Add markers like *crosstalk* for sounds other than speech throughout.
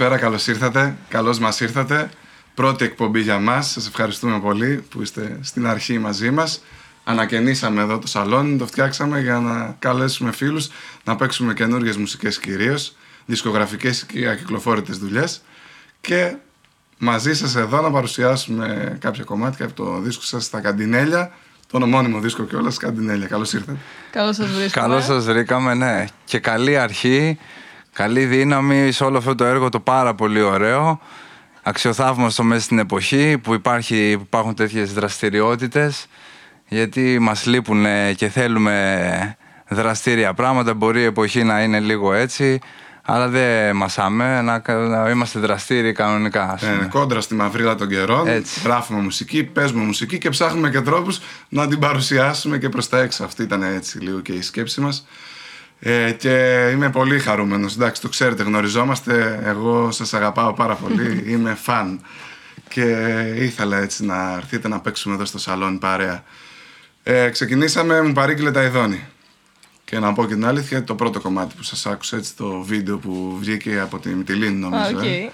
Καλησπέρα, καλώς ήρθατε. Καλώς μας ήρθατε. Πρώτη εκπομπή για μας. Σας ευχαριστούμε πολύ που είστε στην αρχή μαζί μας. Ανακαινήσαμε εδώ το σαλόνι, το φτιάξαμε για να καλέσουμε φίλους να παίξουμε καινούργιες μουσικές κυρίως, δισκογραφικές και ακυκλοφόρητες δουλειές. Και μαζί σας εδώ να παρουσιάσουμε κάποια κομμάτια από το δίσκο σας στα Καντινέλια. Τον ομώνυμο δίσκο κιόλας, Καντινέλια. Καλώς ήρθατε. Καλώς σας βρίσκουμε. Καλώς σας βρήκαμε, ναι. Και καλή αρχή, καλή δύναμη σε όλο αυτό το έργο το πάρα πολύ ωραίο. Αξιοθαύμαστο μέσα στην εποχή που, υπάρχει, που υπάρχουν τέτοιες δραστηριότητες γιατί μας λείπουν ε, και θέλουμε δραστήρια πράγματα. Μπορεί η εποχή να είναι λίγο έτσι, αλλά δεν μασάμε να, να είμαστε δραστήριοι κανονικά. ας πούμε. Ε, κόντρα στη μαυρίλα των καιρών. Έτσι. Γράφουμε μουσική, παίζουμε μουσική και ψάχνουμε και τρόπους να την παρουσιάσουμε και προς τα έξω. Αυτή ήταν έτσι λίγο και η σκέψη μας. Ε, και είμαι πολύ χαρούμενος. Εντάξει, το ξέρετε, γνωριζόμαστε. Εγώ σας αγαπάω πάρα πολύ. *laughs* είμαι φαν. Και ήθελα έτσι να έρθετε να παίξουμε εδώ στο σαλόνι παρέα. Ε, ξεκινήσαμε, μου παρήγγειλε τ' αηδόνι. Και να πω και την αλήθεια, το πρώτο κομμάτι που σας άκουσα, έτσι το βίντεο που βγήκε από τη Μυτιλίνη νομίζω. Α, οκ. ε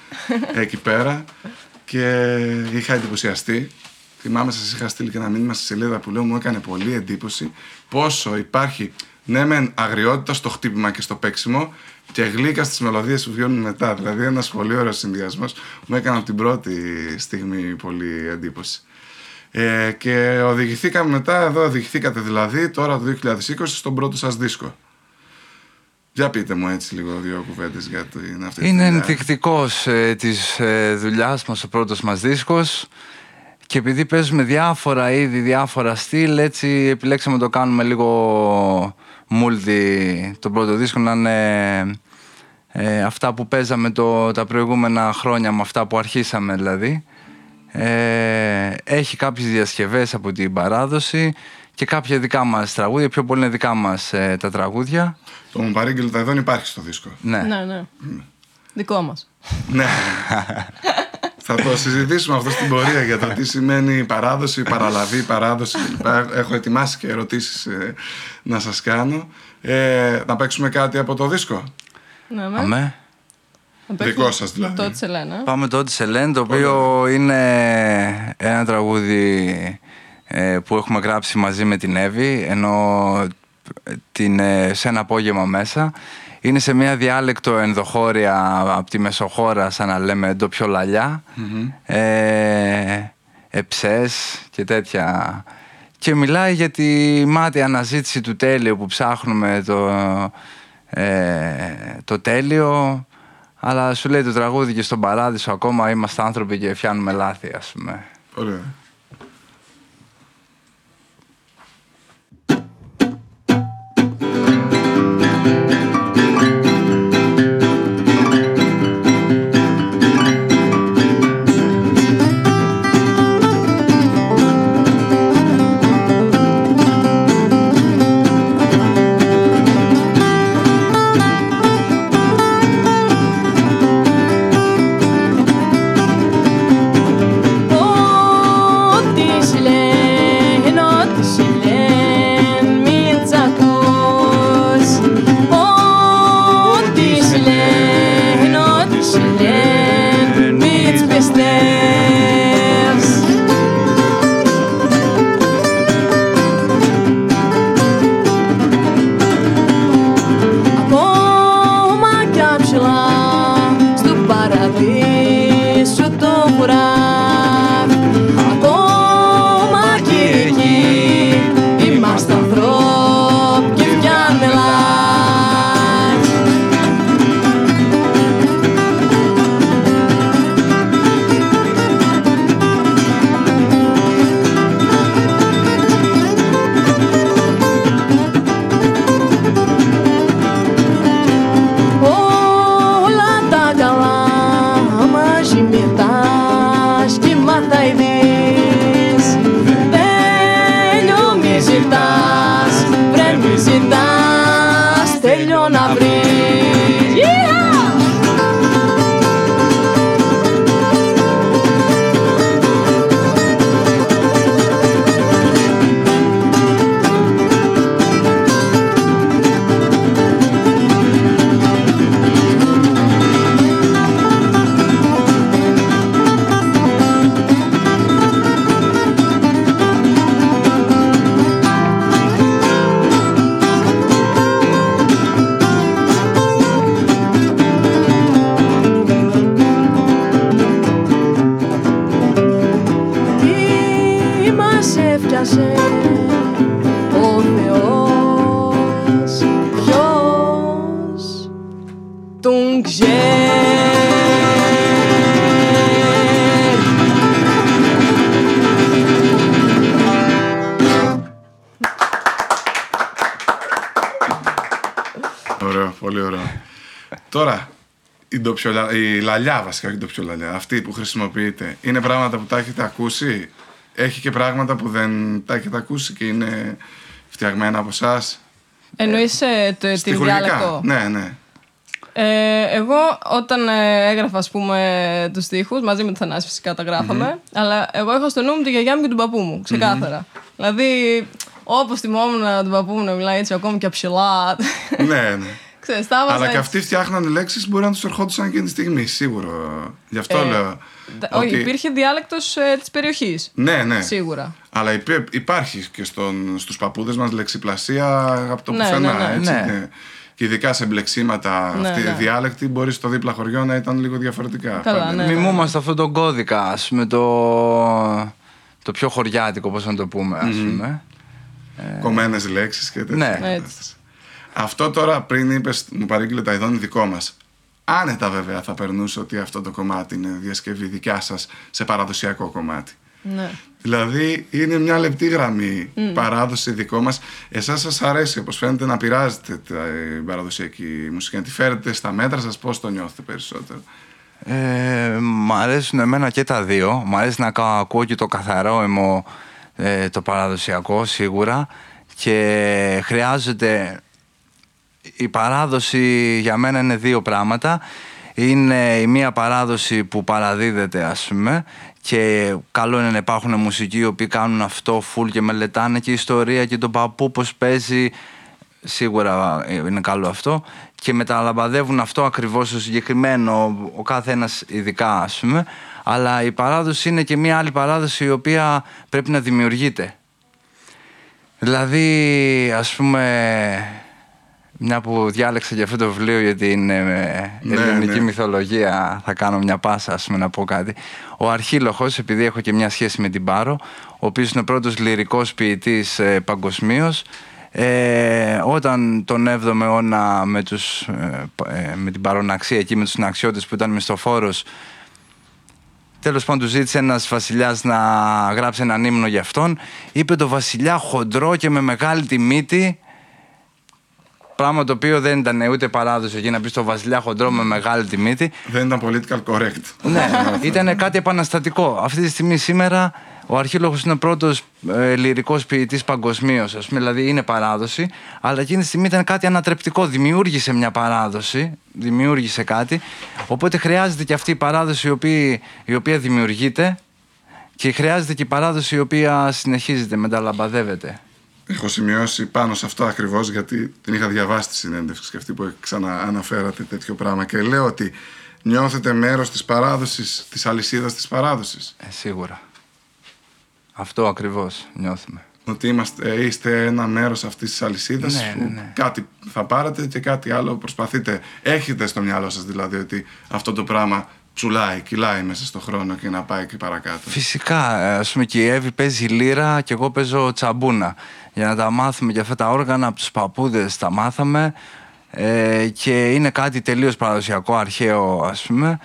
*laughs* εκεί πέρα και είχα εντυπωσιαστεί. Θυμάμαι σας είχα στείλει και ένα μήνυμα στη σελίδα που λέω μου έκανε πολύ εντύπωση πόσο υπάρχει ναι μεν αγριότητα στο χτύπημα και στο παίξιμο και γλύκα στις μελωδίες που βγαίνουν μετά. Δηλαδή ένας πολύ ωραίος συνδυασμός μου έκανε από την πρώτη στιγμή πολύ εντύπωση. Ε, και οδηγηθήκαμε μετά, εδώ οδηγηθήκατε δηλαδή τώρα το 2020 στον πρώτο σας δίσκο. Για πείτε μου έτσι λίγο δύο κουβέντες για την αυτή τη Είναι δουλειά. ενδεικτικός ε, της ε, δουλειάς μας ο πρώτος μας δίσκος και επειδή παίζουμε διάφορα είδη, διάφορα στυλ, έτσι επιλέξαμε να το κάνουμε λίγο multi το πρώτο δίσκο να είναι ε, αυτά που παίζαμε το, τα προηγούμενα χρόνια με αυτά που αρχίσαμε δηλαδή. Ε, έχει κάποιες διασκευές από την παράδοση και κάποια δικά μας τραγούδια, πιο πολύ είναι δικά μας ε, τα τραγούδια. Το μου παρήγγειλε τα ειδών υπάρχει στο δίσκο. Ναι. Ναι, ναι. Δικό μας. Ναι. *laughs* Θα το συζητήσουμε αυτό στην πορεία για το τι σημαίνει παράδοση, παραλαβή, παράδοση κλπ. Έχω ετοιμάσει και ερωτήσεις ε, να σας κάνω. Ε, να παίξουμε κάτι από το δίσκο; Ναι, με. Αμέ. Να παίξουμε Δικό σας δηλαδή. Το της Ελένα. Πάμε τότε σε Λέν, το οποίο είναι ένα τραγούδι ε, που έχουμε γράψει μαζί με την Εύη, ενώ την, ε, σε ένα απόγευμα μέσα. Είναι σε μια διάλεκτο ενδοχώρια από τη Μεσοχώρα, σαν να λέμε ντοπιολαλιά, ε, εψές και τέτοια. Και μιλάει για τη μάτια αναζήτηση του τέλειου που ψάχνουμε το, ε, το τέλειο αλλά σου λέει το τραγούδι και στον παράδεισο ακόμα είμαστε άνθρωποι και φτιάνουμε λάθη ας πούμε. Ωραία. Η, ντοψιολα... η λαλιά βασικά, όχι η ντοψιολαλιά, αυτή που χρησιμοποιείτε, είναι πράγματα που τα έχετε ακούσει; Έχει και πράγματα που δεν τα έχετε ακούσει και είναι φτιαγμένα από εσάς; Εννοείς ε, το, την διάλεκτο; Ναι, ναι. Ε, εγώ όταν ε, έγραφα ας πούμε τους στίχους μαζί με τον Θανάση φυσικά τα γραφαμε αλλά εγώ έχω στο νου μου τη γιαγιά μου και τον παππού μου ξεκάθαρα δηλαδή όπως θυμόμουν τον παππού μου να μιλάει έτσι ακόμη και ψηλά ναι, ναι. Ξέρεις, τα έβαζα Αλλά και έτσι. αυτοί φτιάχνανε λέξεις που μπορεί να τους ερχόντουσαν εκείνη τη στιγμή, σίγουρο. Γι' αυτό Ε, λέω. Τα- Όχι, ότι- υπήρχε διάλεκτος ε, της περιοχής Ναι, ναι. Σίγουρα Αλλά υπή- υπάρχει και στον, στους παππούδες μας λεξιπλασία από το Ναι, πουθενά, ναι, ναι. έτσι. Ναι. ναι. Και ειδικά σε μπλεξίματα Ναι, αυτή η ναι. διάλεκτη μπορείς στο δίπλα χωριό να ήταν λίγο διαφορετικά. Καλά, Πάντα. ναι. Μιμούμαστε αυτόν τον κώδικα, ας πούμε, το, το πιο χωριάτικο, πώς να το πούμε, ας πούμε. Κομμένες λέξεις και τέτοια. Ναι. κατάσταση. Αυτό τώρα πριν είπες, μου παρήγγειλε τα ειδών δικό μας. Άνετα βέβαια θα περνούσε ότι αυτό το κομμάτι είναι διασκευή δικιά σας σε παραδοσιακό κομμάτι. ναι. Δηλαδή είναι μια λεπτή γραμμή παράδοση δικό μας. Εσάς σας αρέσει όπως φαίνεται να πειράζετε την παραδοσιακή μουσική, να τη φέρετε στα μέτρα σας, πώς το νιώθετε περισσότερο; Ε, μ' αρέσουν εμένα και τα δύο. Μ' αρέσει να κα- ακούω και το καθαρό αιμο, ε, το παραδοσιακό σίγουρα και χρειάζεται η παράδοση για μένα είναι δύο πράγματα. Είναι η μία παράδοση που παραδίδεται ας πούμε και καλό είναι να υπάρχουν μουσικοί οι οποίοι κάνουν αυτό full και μελετάνε και η ιστορία και τον παππού πως παίζει. Σίγουρα είναι καλό αυτό. Και μεταλαμπαδεύουν αυτό ακριβώς το συγκεκριμένο ο κάθε ένας ειδικά ας πούμε. Αλλά η παράδοση είναι και μια άλλη παράδοση η οποία πρέπει να δημιουργείται. Δηλαδή ας πούμε μια που διάλεξα για αυτό το βιβλίο για την ε, Ναι, ελληνική ναι. μυθολογία θα κάνω μια πάσα ας πούμε να πω κάτι ο Αρχίλοχος επειδή έχω και μια σχέση με την Πάρο ο οποίος είναι ο πρώτος λυρικός ποιητής ε, παγκοσμίως. Ε, όταν τον 7ο αιώνα με, τους, ε, πα- ε, με την παροναξία εκεί με τους συναξιώτες που ήταν μισθοφόρος Τέλος πάντων του ζήτησε ένας βασιλιάς να γράψει έναν ύμνο για αυτόν είπε το βασιλιά χοντρό και με μεγάλη τη μύτη Πράγμα το οποίο δεν ήταν ούτε παράδοση εκεί να πει στο βασιλιά χοντρό με μεγάλη τη μύτη. Δεν ήταν political correct. Ναι, ήταν κάτι επαναστατικό. Αυτή τη στιγμή σήμερα ο Αρχίλογος είναι ο πρώτος ε, λυρικός ποιητής παγκοσμίως, ας πούμε, δηλαδή είναι παράδοση, αλλά εκείνη τη στιγμή ήταν κάτι ανατρεπτικό, δημιούργησε μια παράδοση, δημιούργησε κάτι, οπότε χρειάζεται και αυτή η παράδοση η οποία, η οποία δημιουργείται και χρειάζεται και η παράδοση η οποία συνεχίζεται, μεταλαμπαδεύεται. Έχω σημειώσει πάνω σε αυτό ακριβώς γιατί την είχα διαβάσει τη συνέντευξη και αυτή που ξανααναφέρατε τέτοιο πράγμα. Και λέω ότι νιώθετε μέρος της παράδοσης, της αλυσίδας της παράδοσης. Ε, σίγουρα. Αυτό ακριβώς νιώθουμε. Ότι είμαστε, είστε ένα μέρος αυτής της αλυσίδας Ναι, που ναι, ναι. κάτι θα πάρετε και κάτι άλλο προσπαθείτε. Έχετε στο μυαλό σας δηλαδή ότι αυτό το πράγμα τσουλάει, κυλάει μέσα στο χρόνο και να πάει και παρακάτω. Φυσικά, ε, ας πούμε και η Εύη παίζει λύρα και εγώ παίζω τσαμπούνα. Για να τα μάθουμε και αυτά τα όργανα από τους παππούδες τα μάθαμε ε, και είναι κάτι τελείως παραδοσιακό, αρχαίο ας πούμε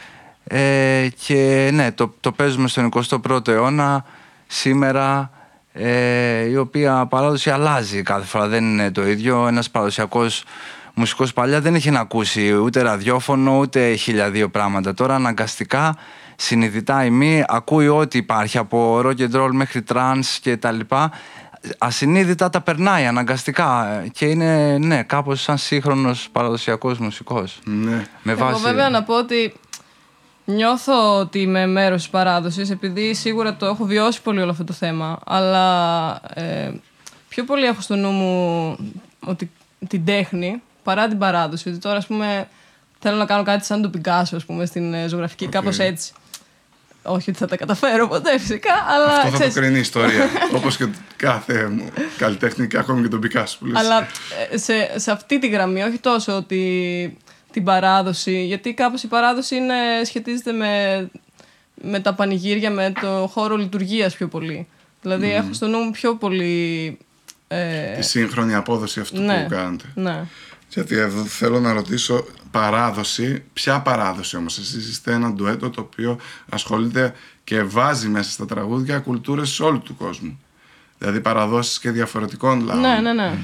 ε, και ναι, το, το παίζουμε στον 21ο αιώνα σήμερα ε, η οποία παράδοση αλλάζει κάθε φορά, δεν είναι το ίδιο. Ένας παραδοσιακός μουσικός παλιά δεν είχε να ακούσει ούτε ραδιόφωνο ούτε χίλια δύο πράγματα. Τώρα αναγκαστικά, συνειδητά ή μη, ακούει ό,τι υπάρχει από rock and roll μέχρι trance και τα λοιπά. Ασυνείδητα τα περνάει αναγκαστικά και είναι ναι, κάπως σαν σύγχρονος παραδοσιακός μουσικός. Ναι. Με Εγώ βάση... βέβαια να πω ότι νιώθω ότι είμαι μέρος της παράδοσης, επειδή σίγουρα το έχω βιώσει πολύ όλο αυτό το θέμα. Αλλά ε, πιο πολύ έχω στο νου μου ότι την τέχνη παρά την παράδοση. Ότι τώρα, ας πούμε, θέλω να κάνω κάτι σαν τον Πικάσο, ας πούμε, στην ε, ζωγραφική, Οκ. κάπως έτσι. Όχι ότι θα τα καταφέρω ποτέ φυσικά, αλλά Αυτό θα ξέρεις, το κρίνει η ιστορία. *laughs* Όπως και κάθε μου καλλιτέχνη και ακόμη και τον Πικάσο που λες. Αλλά ε, σε, σε αυτή τη γραμμή, όχι τόσο ότι την παράδοση, γιατί κάπως η παράδοση είναι, σχετίζεται με, με τα πανηγύρια, με το χώρο λειτουργίας πιο πολύ. Δηλαδή έχω στο νου μου πιο πολύ. Ε, Τη σύγχρονη απόδοση αυτού ναι, που κάνετε. ναι. Γιατί εδώ θέλω να ρωτήσω παράδοση. Ποια παράδοση όμως εσείς είστε ένα ντουέτο το οποίο ασχολείται και βάζει μέσα στα τραγούδια κουλτούρες όλου του κόσμου. Δηλαδή παραδόσεις και διαφορετικών λαών. Ναι, ναι, ναι.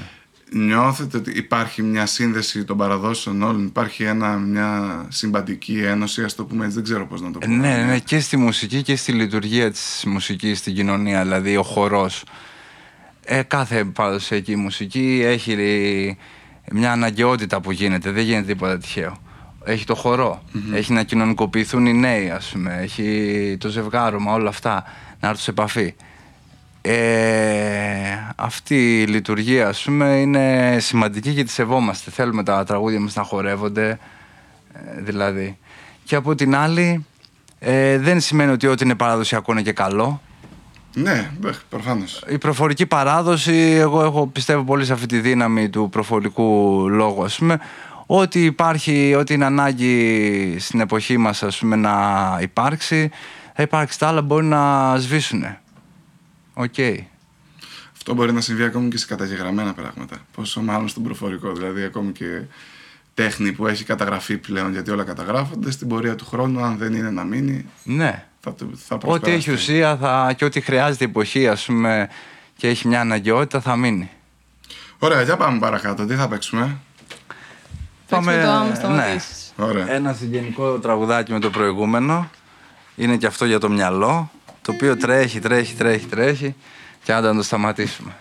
Νιώθετε ότι υπάρχει μια σύνδεση των παραδόσεων όλων, υπάρχει ένα, μια συμπαντική ένωση, ας το πούμε έτσι, δεν ξέρω πώς να το πω. Ναι, ναι, και στη μουσική και στη λειτουργία της μουσικής στην κοινωνία, δηλαδή ο χορός. Ε, κάθε παραδοσιακή μουσική έχει μια αναγκαιότητα που γίνεται, δεν γίνεται τίποτα τυχαίο. Έχει το χορό, έχει να κοινωνικοποιηθούν οι νέοι, ας πούμε, έχει το ζευγάρωμα, όλα αυτά, να έρθουν σε επαφή. Ε, αυτή η λειτουργία, ας πούμε, είναι σημαντική και τη σεβόμαστε. Θέλουμε τα τραγούδια μας να χορεύονται, ε, δηλαδή. Και από την άλλη, ε, δεν σημαίνει ότι ό,τι είναι παραδοσιακό είναι και καλό. Ναι, προφανώς. Η προφορική παράδοση, εγώ έχω, πιστεύω πολύ σε αυτή τη δύναμη του προφορικού λόγου, ας πούμε, ό,τι υπάρχει, ό,τι είναι ανάγκη στην εποχή μας, ας πούμε, να υπάρξει, θα υπάρξει. Τα άλλα μπορεί να σβήσουν. Οκ. Αυτό μπορεί να συμβεί ακόμη και σε καταγεγραμμένα πράγματα. Πόσο μάλλον στον προφορικό. Δηλαδή, ακόμη και τέχνη που έχει καταγραφεί πλέον, γιατί όλα καταγράφονται, στην πορεία του χρόνου, αν δεν είναι να μείνει. Ναι. Θα, θα ό,τι έχει ουσία θα, και ό,τι χρειάζεται η εποχή, ας πούμε, και έχει μια αναγκαιότητα, θα μείνει. Ωραία, για πάμε παρακάτω. Τι θα παίξουμε; Πάμε το άμα ναι. Ωραία. Ένα συγγενικό τραγουδάκι με το προηγούμενο. Είναι και αυτό για το μυαλό. Το οποίο τρέχει, τρέχει, τρέχει, τρέχει. Και άντα να το σταματήσουμε.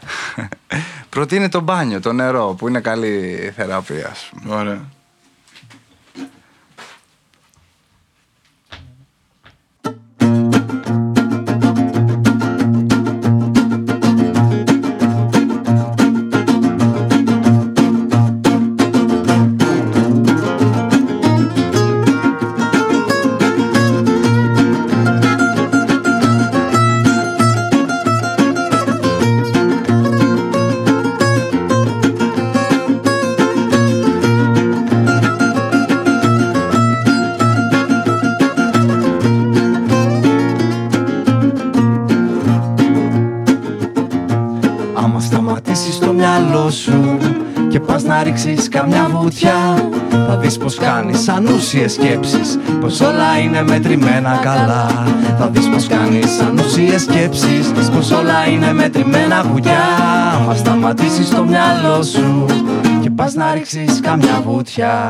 *laughs* Προτείνει το μπάνιο, το νερό, που είναι καλή θεραπεία. Ωραία. Ρίξεις καμιά βουτιά. Θα δεις πως κάνεις ανούσιες σκέψεις Πως όλα είναι μετρημένα καλά. Θα δεις πως κάνεις ανούσιες σκέψεις Πως όλα είναι μετρημένα βουλιά Μα σταματήσεις το μυαλό σου Και πας να ρίξεις καμιά βουτιά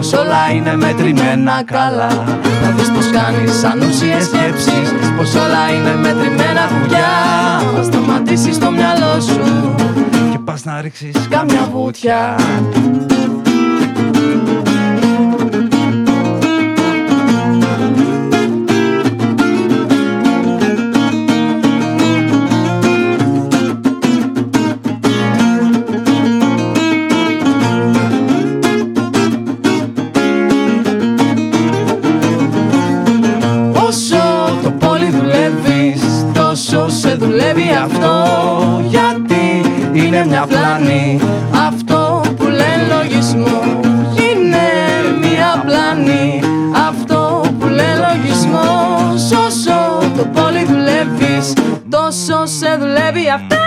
Πως όλα είναι μετρημένα καλά. Θα δεις πως κάνεις ανούσιες σκέψεις. Πως όλα είναι μετρημένα βουλιά Θα σταματήσεις το μυαλό σου. Και πας να ρίξεις καμιά βουτιά πλάνη. Αυτό που λέει λογισμό Είναι μια πλάνη. Αυτό που λέει λογισμό Όσο το πολύ δουλεύεις Τόσο σε δουλεύει. Αυτό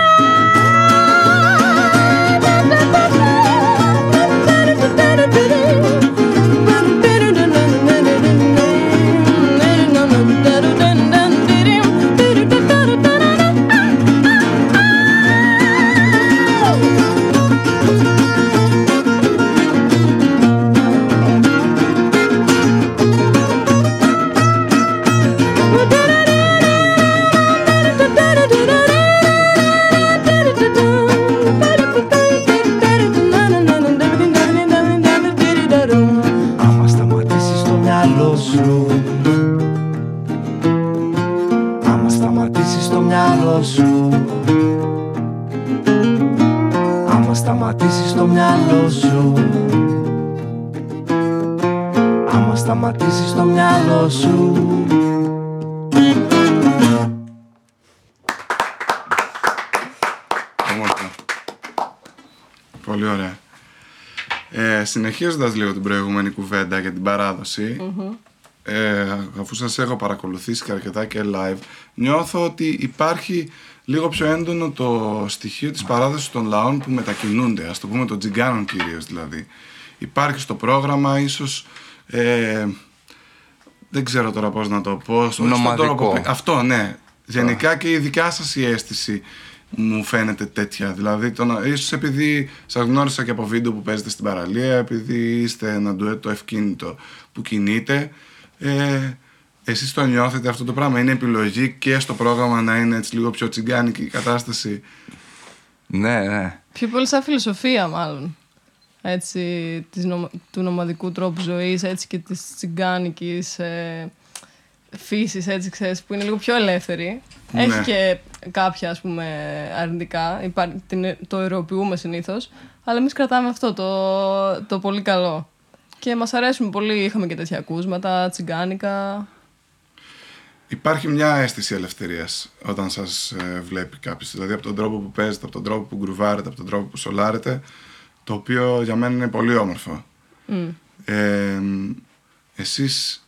συνεχίζοντας λίγο την προηγούμενη κουβέντα για την παραδοση ε, αφού σας έχω παρακολουθήσει και αρκετά και live, νιώθω ότι υπάρχει λίγο πιο έντονο το στοιχείο της παράδοσης των λαών που μετακινούνται, ας το πούμε των τζιγκάνων κυρίως δηλαδή. Υπάρχει στο πρόγραμμα ίσως... Ε, δεν ξέρω τώρα πώς να το πω. στον Νομαδικό. τρόπο που- Αυτό, ναι. Γενικά και η δικιά σας η αίσθηση μου φαίνεται τέτοια. Δηλαδή, το να, ίσως επειδή σας γνώρισα και από βίντεο που παίζετε στην παραλία, επειδή είστε ένα ντουέτο ευκίνητο που κινείτε, ε, εσείς το νιώθετε αυτό το πράγμα. Είναι επιλογή και στο πρόγραμμα να είναι έτσι λίγο πιο τσιγκάνικη η κατάσταση. Ναι, ναι. Πιο πολύ σαν φιλοσοφία, μάλλον. Έτσι, της νομα- του νομαδικού τρόπου ζωής, έτσι και της τσιγκάνικης ε, φύσης, έτσι ξέρεις, που είναι λίγο πιο ελεύθερη. Ναι. Έχει και κάποια, ας πούμε, αρνητικά. Υπά- την, το ερωοποιούμε συνήθως. Αλλά εμείς κρατάμε αυτό, το, το πολύ καλό. Και μας αρέσουν πολύ, είχαμε και τέτοια ακούσματα, τσιγκάνικα. Υπάρχει μια αίσθηση ελευθερίας όταν σας ε, βλέπει κάποιος. Δηλαδή από τον τρόπο που παίζετε, από τον τρόπο που γκρουβάρετε, από τον τρόπο που σολάρετε, το οποίο για μένα είναι πολύ όμορφο. Ε, εσείς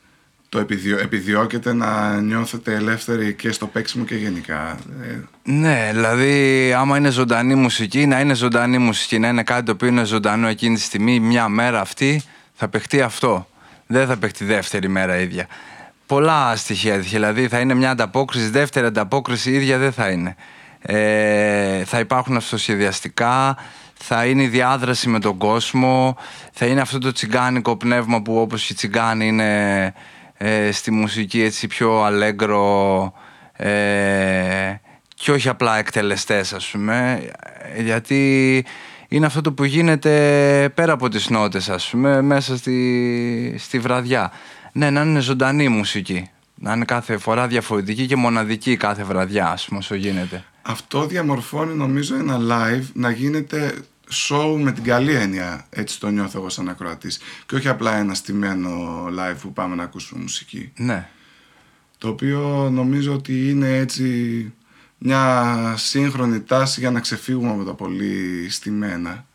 το επιδιώ, επιδιώκετε να νιώθετε ελεύθεροι και στο παίξιμο και γενικά. Ε, Ναι, δηλαδή άμα είναι ζωντανή μουσική, να είναι ζωντανή μουσική, να είναι κάτι το οποίο είναι ζωντανό εκείνη τη στιγμή, μια μέρα αυτή, θα παιχτεί αυτό. Δεν θα παιχτεί δεύτερη μέρα ίδια. Πολλά στοιχεία έτυχε, δηλαδή θα είναι μια ανταπόκριση, δεύτερη ανταπόκριση ίδια δεν θα είναι. Ε, θα υπάρχουν αυτοσχεδιαστικά, θα είναι η διάδραση με τον κόσμο, θα είναι αυτό το τσιγκάνικο πνεύμα που όπως οι τσιγκάνοι είναι ε, στη μουσική έτσι πιο αλέγκρο ε, και όχι απλά εκτελεστές ας πούμε ε, γιατί είναι αυτό το που γίνεται πέρα από τις νότες ας πούμε μέσα στη, στη βραδιά. Ναι να είναι ζωντανή η μουσική. Να είναι κάθε φορά διαφορετική και μοναδική κάθε βραδιά ας πούμε όσο γίνεται. Αυτό διαμορφώνει νομίζω ένα live να γίνεται show με την καλή έννοια. Έτσι το νιώθω εγώ σαν ακροατής. Και όχι απλά ένα στημένο live που πάμε να ακούσουμε μουσική. ναι Το οποίο νομίζω ότι είναι έτσι μια σύγχρονη τάση για να ξεφύγουμε από τα πολύ στημένα.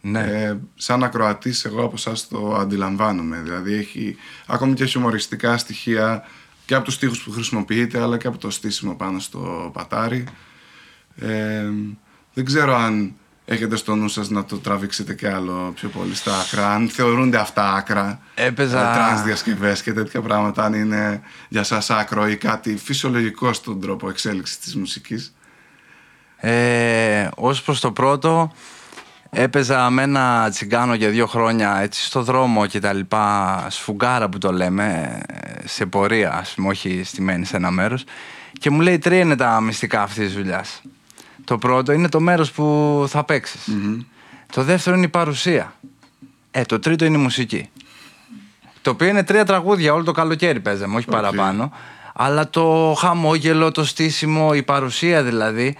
ναι Ε, σαν ακροατής εγώ από εσάς το αντιλαμβάνομαι. Δηλαδή έχει ακόμη και χιουμοριστικά στοιχεία και από τους στίχους που χρησιμοποιείτε αλλά και από το στήσιμο πάνω στο πατάρι. Ε, δεν ξέρω αν έχετε στο νου σας να το τραβήξετε και άλλο πιο πολύ στα άκρα. Αν θεωρούνται αυτά άκρα. Έπαιζα- ε, Τρανς διασκευές και τέτοια πράγματα. Αν είναι για σας άκρο ή κάτι φυσιολογικό στον τρόπο εξέλιξης της μουσικής. Ε, ως προς το πρώτο έπαιζα με ένα τσιγκάνο για δύο χρόνια έτσι στο δρόμο και τα λοιπά σφουγγάρα που το λέμε ε, σε πορεία ας πούμε όχι στημένη σε ένα μέρος και μου λέει τρία είναι τα μυστικά αυτής της δουλειάς το πρώτο είναι το μέρος που θα παιξεις το δεύτερο είναι η παρουσία ε, το τρίτο είναι η μουσική το οποίο είναι τρία τραγούδια όλο το καλοκαίρι παίζαμε, όχι παραπάνω. Αλλά το χαμόγελο, το στήσιμο, η παρουσία δηλαδή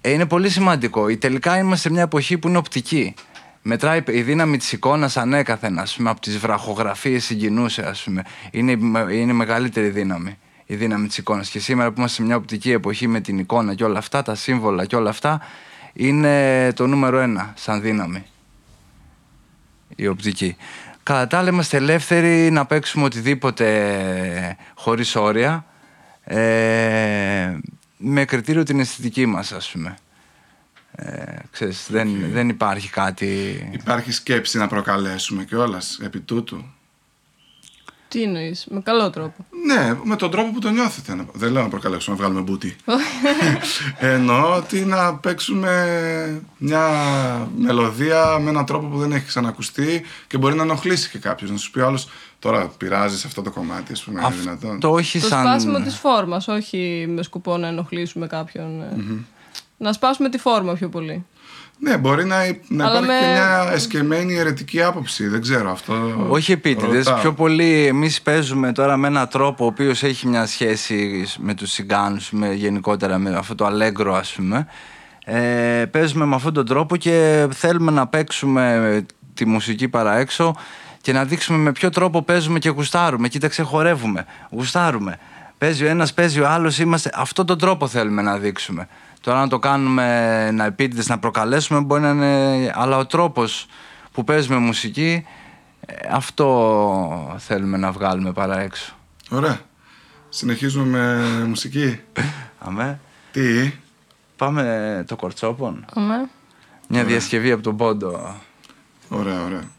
ε, είναι πολύ σημαντικό. Η- Τελικά είμαστε σε μια εποχή που είναι οπτική. Μετράει η δύναμη της εικόνας ανέκαθεν, ας πούμε, από τις βραχογραφίες συγκινούσε, ας πούμε. Είναι, η με- είναι η μεγαλύτερη δύναμη. Η δύναμη της εικόνας. Και σήμερα που είμαστε σε μια οπτική εποχή με την εικόνα και όλα αυτά, τα σύμβολα και όλα αυτά, είναι το νούμερο ένα σαν δύναμη η οπτική. Κατά τα άλλα είμαστε ελεύθεροι να παίξουμε οτιδήποτε χωρίς όρια ε, με κριτήριο την αισθητική μας ας πούμε. Ε, ξέρεις, δεν, δεν υπάρχει κάτι... Υπάρχει σκέψη να προκαλέσουμε κιόλας επί τούτου; Τι εννοείς, με καλό τρόπο. Ναι, με τον τρόπο που το νιώθετε. Να- Δεν λέω να προκαλέσουμε να βγάλουμε μπούτι. Εννοώ ότι να παίξουμε μια μελωδία με έναν τρόπο που δεν έχει ξανακουστεί και μπορεί να ενοχλήσει και κάποιος. Να σου πει άλλος τώρα πειράζει αυτό το κομμάτι, ας πούμε. είναι δυνατόν. Αυτό όχι Το σαν... σπάσιμο της φόρμας, όχι με σκοπό να ενοχλήσουμε κάποιον. ε. Να σπάσουμε τη φόρμα πιο πολύ. Ναι, μπορεί να, να Αλλά υπάρχει και με- μια εσκεμμένη αιρετική άποψη. Δεν ξέρω αυτό. Όχι επίτηδες, ρωτάω. πιο πολύ εμείς παίζουμε τώρα με έναν τρόπο ο οποίος έχει μια σχέση με τους συγκάνους, με, γενικότερα με αυτό το αλέγκρο ας πούμε. Ε, παίζουμε με αυτόν τον τρόπο και θέλουμε να παίξουμε τη μουσική παρά έξω και να δείξουμε με ποιο τρόπο παίζουμε και γουστάρουμε. Κοίταξε, χορεύουμε, γουστάρουμε. Παίζει ο ένας, παίζει ο άλλος. Είμαστε... Αυτόν τον τρόπο θέλουμε να δείξουμε. Τώρα να το κάνουμε να επίτηδες να προκαλέσουμε μπορεί να είναι. Αλλά ο τρόπος που παίζουμε μουσική, ε, αυτό θέλουμε να βγάλουμε παρά έξω. Ωραία. Συνεχίζουμε με μουσική. Αμέ. Τι; Πάμε το κορτσόπον. Αμέ. Μια διασκευή από τον Πόντο. Ωραία, ωραία.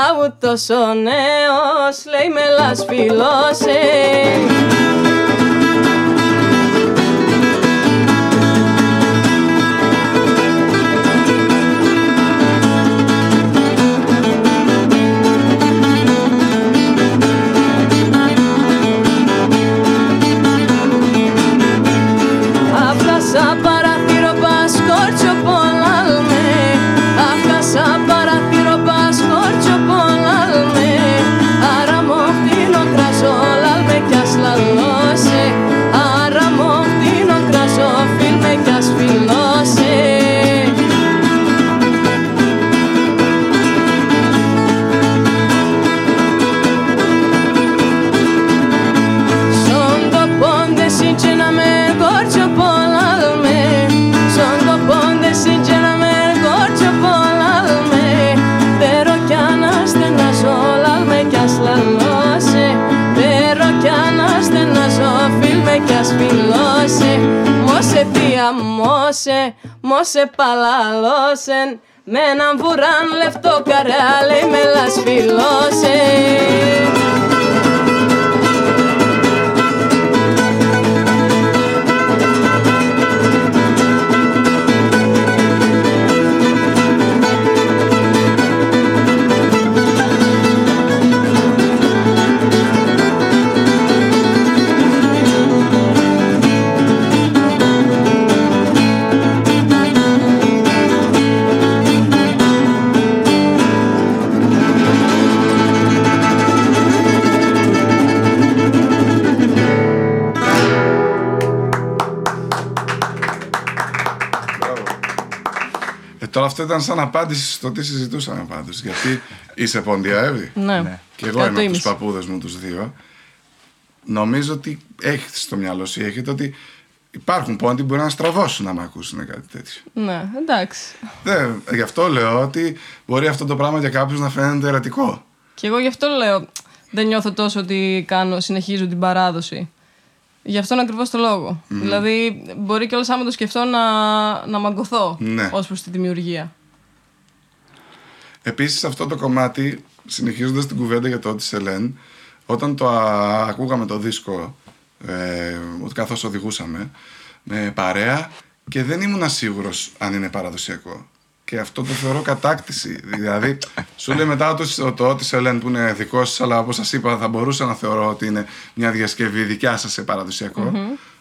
Παλαλώσεν Αούτος ο νέος λέει με λασφιλώσε μόσε, μόσε παλαλώσεν Με έναν βουράν λεφτό καράλε με λασφιλώσε αυτό ήταν σαν απάντηση στο τι συζητούσαμε πάντως. Γιατί είσαι ποντιαεύη. Ναι. Και εγώ Κάτω είμαι από ήμιση. τους παππούδες μου τους δύο. Νομίζω ότι έχετε στο μυαλό σου, έχετε ότι υπάρχουν πόντοι που μπορεί να στραβώσουν να με ακούσουν κάτι τέτοιο. Ναι, εντάξει. Δεν, γι' αυτό λέω ότι μπορεί αυτό το πράγμα για κάποιους να φαίνεται ερωτικό. Και εγώ γι' αυτό λέω, δεν νιώθω τόσο ότι κάνω, συνεχίζω την παράδοση. Γι' αυτόν ακριβώς το λόγο. Δηλαδή, μπορεί κιόλας άμα το σκεφτώ να, να μαγκωθώ Ναι. ως προς τη δημιουργία. Επίσης αυτό το κομμάτι, συνεχίζοντας την κουβέντα για το ότι Σελέν, όταν το α, ακούγαμε το δίσκο, ε, καθώς οδηγούσαμε, με παρέα και δεν ήμουν σίγουρος αν είναι παραδοσιακό. Και αυτό το θεωρώ κατάκτηση. Δηλαδή, σου λέει μετά το, το ότι Σελέν που είναι δικός σας, αλλά όπως σας είπα, θα μπορούσα να θεωρώ ότι είναι μια διασκευή δικιά σας σε παραδοσιακο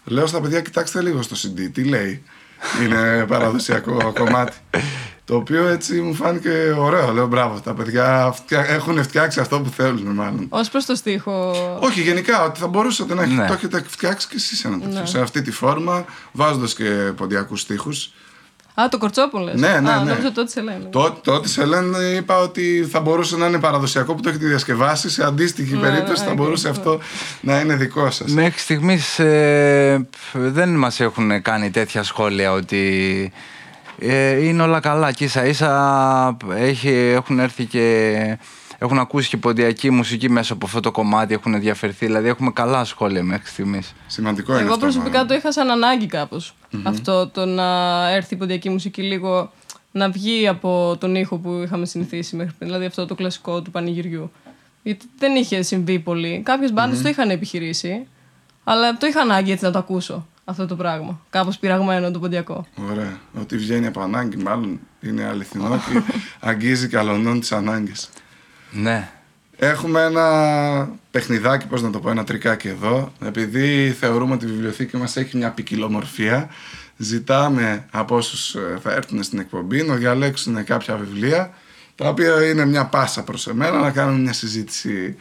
Λέω στα παιδιά, κοιτάξτε λίγο στο CD, τι λέει. Είναι παραδοσιακό κομμάτι. Το οποίο έτσι μου φάνηκε ωραίο. Λέω μπράβο, τα παιδιά έχουν φτιάξει αυτό που θέλουν, μάλλον. Ως προς το στίχο. Όχι, γενικά, ότι θα μπορούσατε να Ναι. το έχετε φτιάξει και εσείς ένα τέτοιο. Ναι. Σε αυτή τη φόρμα, βάζοντας και ποντιακούς στίχους. Α, το κορτσόπουλο. Ναι, ναι, Α, ναι. νόμιζα το τη Ελένη. Το, το της Ελέν είπα ότι θα μπορούσε να είναι παραδοσιακό που το έχετε διασκευάσει. Σε αντίστοιχη Ναι, περίπτωση ναι, θα οκ. μπορούσε αυτό να είναι δικό σας. Μέχρι στιγμής ε, δεν μας έχουν κάνει τέτοια σχόλια ότι ε, είναι όλα καλά και ίσα ίσα έχει, έχουν έρθει και έχουν ακούσει και ποντιακή μουσική μέσα από αυτό το κομμάτι, έχουν ενδιαφερθεί, δηλαδή έχουμε καλά σχόλια μέχρι στιγμής. Σημαντικό είναι Εγώ αυτό. προσωπικά μάλλον. το είχα σαν ανάγκη κάπως. Αυτό το να έρθει η ποντιακή μουσική λίγο να βγει από τον ήχο που είχαμε συνηθίσει μέχρι πριν. Δηλαδή αυτό το κλασικό του πανηγυριού. Γιατί δεν είχε συμβεί πολύ. Κάποιες μπάντες το είχαν επιχειρήσει, αλλά το είχα ανάγκη έτσι να το ακούσω αυτό το πράγμα. Κάπως πειραγμένο το ποντιακό. Ωραία. Ότι βγαίνει από ανάγκη, μάλλον είναι αληθινό *laughs* και αγγίζει καλονών τις ανάγκες. Ναι. Έχουμε ένα παιχνιδάκι, πώς να το πω, ένα τρικάκι εδώ. Επειδή θεωρούμε ότι η βιβλιοθήκη μας έχει μια ποικιλομορφία, ζητάμε από όσους ε, θα έρθουν στην εκπομπή να διαλέξουν κάποια βιβλία, τα οποία είναι μια πάσα προς εμένα, να κάνουμε μια συζήτηση.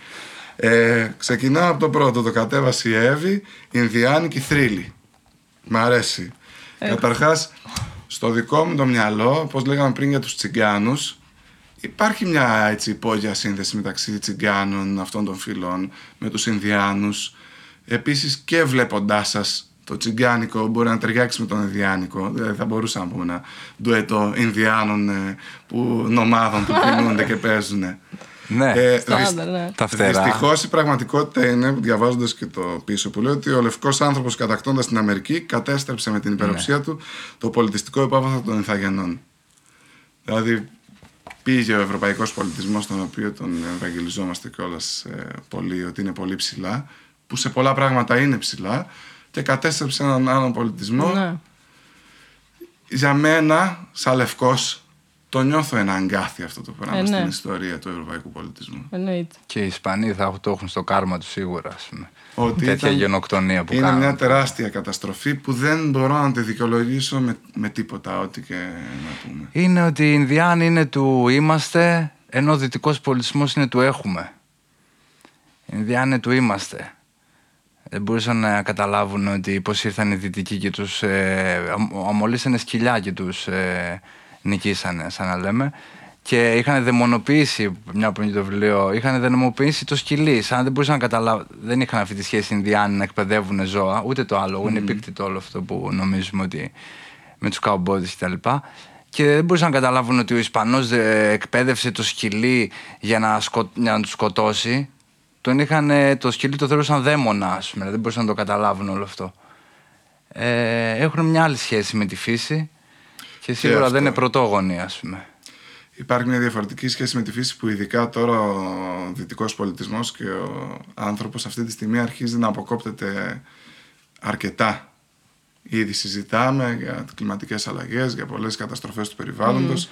Ε, ξεκινάω από το πρώτο, το κατέβασε η Εύη, Ινδιάνικη θρύλη. Μ' αρέσει. Καταρχάς, στο δικό μου το μυαλό, όπως λέγαμε πριν για τους τσιγκάνους, Υπάρχει μια έτσι υπόγεια σύνδεση μεταξύ τσιγκάνων αυτών των φυλών με τους Ινδιάνους. Επίσης και βλέποντάς σας το τσιγκάνικο μπορεί να ταιριάξει με τον Ινδιάνικο. Δηλαδή θα μπορούσαμε να πούμε ένα ντουέτο Ινδιάνων ε, που, νομάδων που κινούνται και παίζουν. Ναι. Ε, Στάνταρ, ναι. Τα φτερά. Δυστυχώς η πραγματικότητα είναι, διαβάζοντας και το πίσω, που λέει ότι ο λευκός άνθρωπος κατακτώντας την Αμερική κατέστρεψε με την υπεροψία Ναι. του το πολιτιστικό υπόβαθρο των Ιθαγενών. Δηλαδή πήγε ο ευρωπαϊκός πολιτισμός, τον οποίο τον ευαγγελιζόμαστε κιόλας πολύ, ότι είναι πολύ ψηλά, που σε πολλά πράγματα είναι ψηλά, και κατέστρεψε έναν άλλον πολιτισμό. Ναι. Για μένα, σαν λευκός, το νιώθω ένα αγκάθι αυτό το πράγμα Ε, ναι. στην ιστορία του ευρωπαϊκού πολιτισμού. Εννοείται. Και οι Ισπανοί θα το έχουν στο κάρμα τους σίγουρα, ας πούμε. Ότι Τέτοια ήταν- γενοκτονία που είναι κάνουν. μια τεράστια καταστροφή που δεν μπορώ να τη δικαιολογήσω με, με τίποτα, ό,τι και να πούμε. είναι ότι οι Ινδιάνοι είναι του είμαστε, ενώ ο δυτικός πολιτισμός είναι του έχουμε. Οι Ινδιάνοι είναι του είμαστε. Δεν μπορούσαν να καταλάβουν ότι πώς ήρθαν οι δυτικοί και τους ε, αμ- αμολύσανε σκυλιά και τους ε, νικήσανε, σαν να λέμε. Και είχαν δαιμονοποιήσει, μια που είναι το βιβλίο, είχαν δαιμονοποιήσει το σκυλί. Σαν να δεν μπορούσαν να καταλάβουν. Δεν είχαν αυτή τη σχέση οι Ινδιάνοι να εκπαιδεύουν ζώα, ούτε το άλλο. Είναι επίκτητο όλο αυτό που νομίζουμε ότι με τους καουμπόδες και τα λοιπά. Και δεν μπορούσαν να καταλάβουν ότι ο Ισπανός ε, εκπαίδευσε το σκυλί για να, σκο... για να του σκοτώσει. Τον είχαν, ε, το σκυλί το θεωρούσαν δαίμονα, ας πούμε. Δεν μπορούσαν να το καταλάβουν όλο αυτό. Ε, έχουν μια άλλη σχέση με τη φύση και σίγουρα αυτό. δεν είναι πρωτόγονοι, ας πούμε. Υπάρχει μια διαφορετική σχέση με τη φύση που ειδικά τώρα ο δυτικός πολιτισμός και ο άνθρωπος αυτή τη στιγμή αρχίζει να αποκόπτεται αρκετά. Ήδη συζητάμε για κλιματικές αλλαγές, για πολλές καταστροφές του περιβάλλοντος.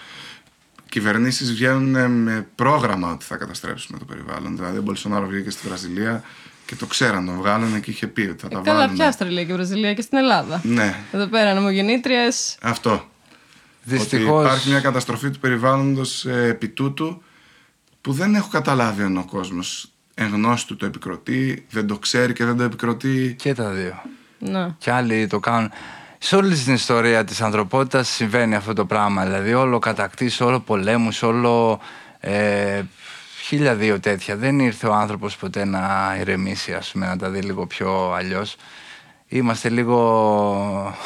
Κυβερνήσεις βγαίνουν με πρόγραμμα ότι θα καταστρέψουμε το περιβάλλον. Δηλαδή ο Μπολσονάρο βγήκε στη Βραζιλία και το ξέραν, τον βγάλανε και είχε πει ότι θα τα Ε, καλά, βάλουν. πια Αυστραλία και Βραζιλία και στην Ελλάδα. Ναι, Εδώ πέρα, νομογεννήτριες. αυτό. Ότι Δυστυχώς, υπάρχει μια καταστροφή του περιβάλλοντος ε, επί τούτου που δεν έχω καταλάβει αν ο κόσμος εν γνώση του το επικροτεί, δεν το ξέρει και δεν το επικροτεί. και τα δύο. Ναι. Και άλλοι το κάνουν. Σε όλη την ιστορία της ανθρωπότητας συμβαίνει αυτό το πράγμα. Δηλαδή όλο κατακτήσει, όλο πολέμους, όλο ε, χίλια δύο τέτοια. Δεν ήρθε ο άνθρωπος ποτέ να ηρεμήσει, ας πούμε, να τα δει λίγο πιο αλλιώς. Είμαστε λίγο...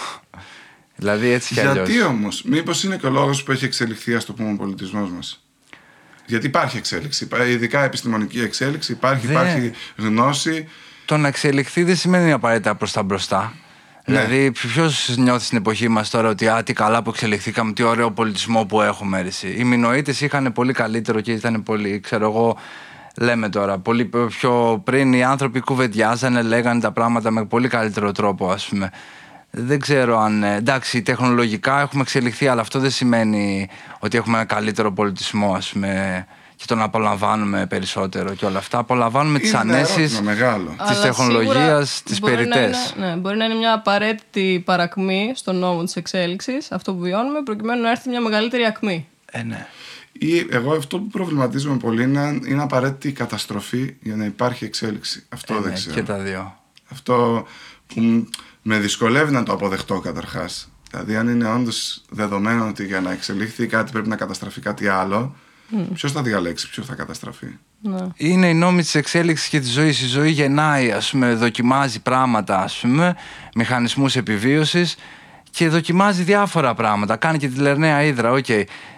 δηλαδή έτσι κι αλλιώς. Γιατί όμως, μήπως είναι και ο λόγος που έχει εξελιχθεί ας το πούμε ο πολιτισμός μας; Γιατί υπάρχει εξέλιξη, υπά- ειδικά επιστημονική εξέλιξη, υπάρχει, Δεν- υπάρχει γνώση. Το να εξελιχθεί δεν σημαίνει απαραίτητα προς τα μπροστά. Ναι. Δηλαδή, ποιος νιώθει στην εποχή μας τώρα ότι α, τι καλά που εξελιχθήκαμε, τι ωραίο πολιτισμό που έχουμε. Ρε, Οι Μινοίτε είχαν πολύ καλύτερο και ήταν πολύ, ξέρω εγώ, λέμε τώρα, πολύ πιο πριν οι άνθρωποι κουβεντιάζανε, λέγανε τα πράγματα με πολύ καλύτερο τρόπο, ας πούμε. Δεν ξέρω αν. ε, Εντάξει, τεχνολογικά έχουμε εξελιχθεί, αλλά αυτό δεν σημαίνει ότι έχουμε ένα καλύτερο πολιτισμό, ας πούμε. και τον απολαμβάνουμε περισσότερο και όλα αυτά. Απολαμβάνουμε τις Είναι ένα ανέσεις ερώτημα μεγάλο. της Αλλά τεχνολογίας, σίγουρα τις μπορεί να περιττές. είναι- Ναι, μπορεί να είναι μια απαραίτητη παρακμή στον νόμο της εξέλιξης, αυτό που βιώνουμε, προκειμένου να έρθει μια μεγαλύτερη ακμή. Ε, ναι. Ή εγώ αυτό που προβληματίζομαι πολύ είναι, είναι απαραίτητη η καταστροφή για να υπάρχει εξέλιξη. Αυτό Ε, δεν ναι, ξέρω. και τα δύο. Αυτό που μ- με δυσκολεύει να το αποδεχτώ καταρχάς. Δηλαδή, αν είναι όντως δεδομένο ότι για να εξελιχθεί κάτι πρέπει να καταστραφεί κάτι άλλο, ποιος θα διαλέξει, ποιο θα καταστραφεί; Ναι. Είναι οι νόμοι της εξέλιξης και της ζωής. Η ζωή γεννάει, ας πούμε, δοκιμάζει πράγματα, ας πούμε, μηχανισμούς επιβίωσης και δοκιμάζει διάφορα πράγματα. Κάνει και τη λερναία ύδρα, οκ.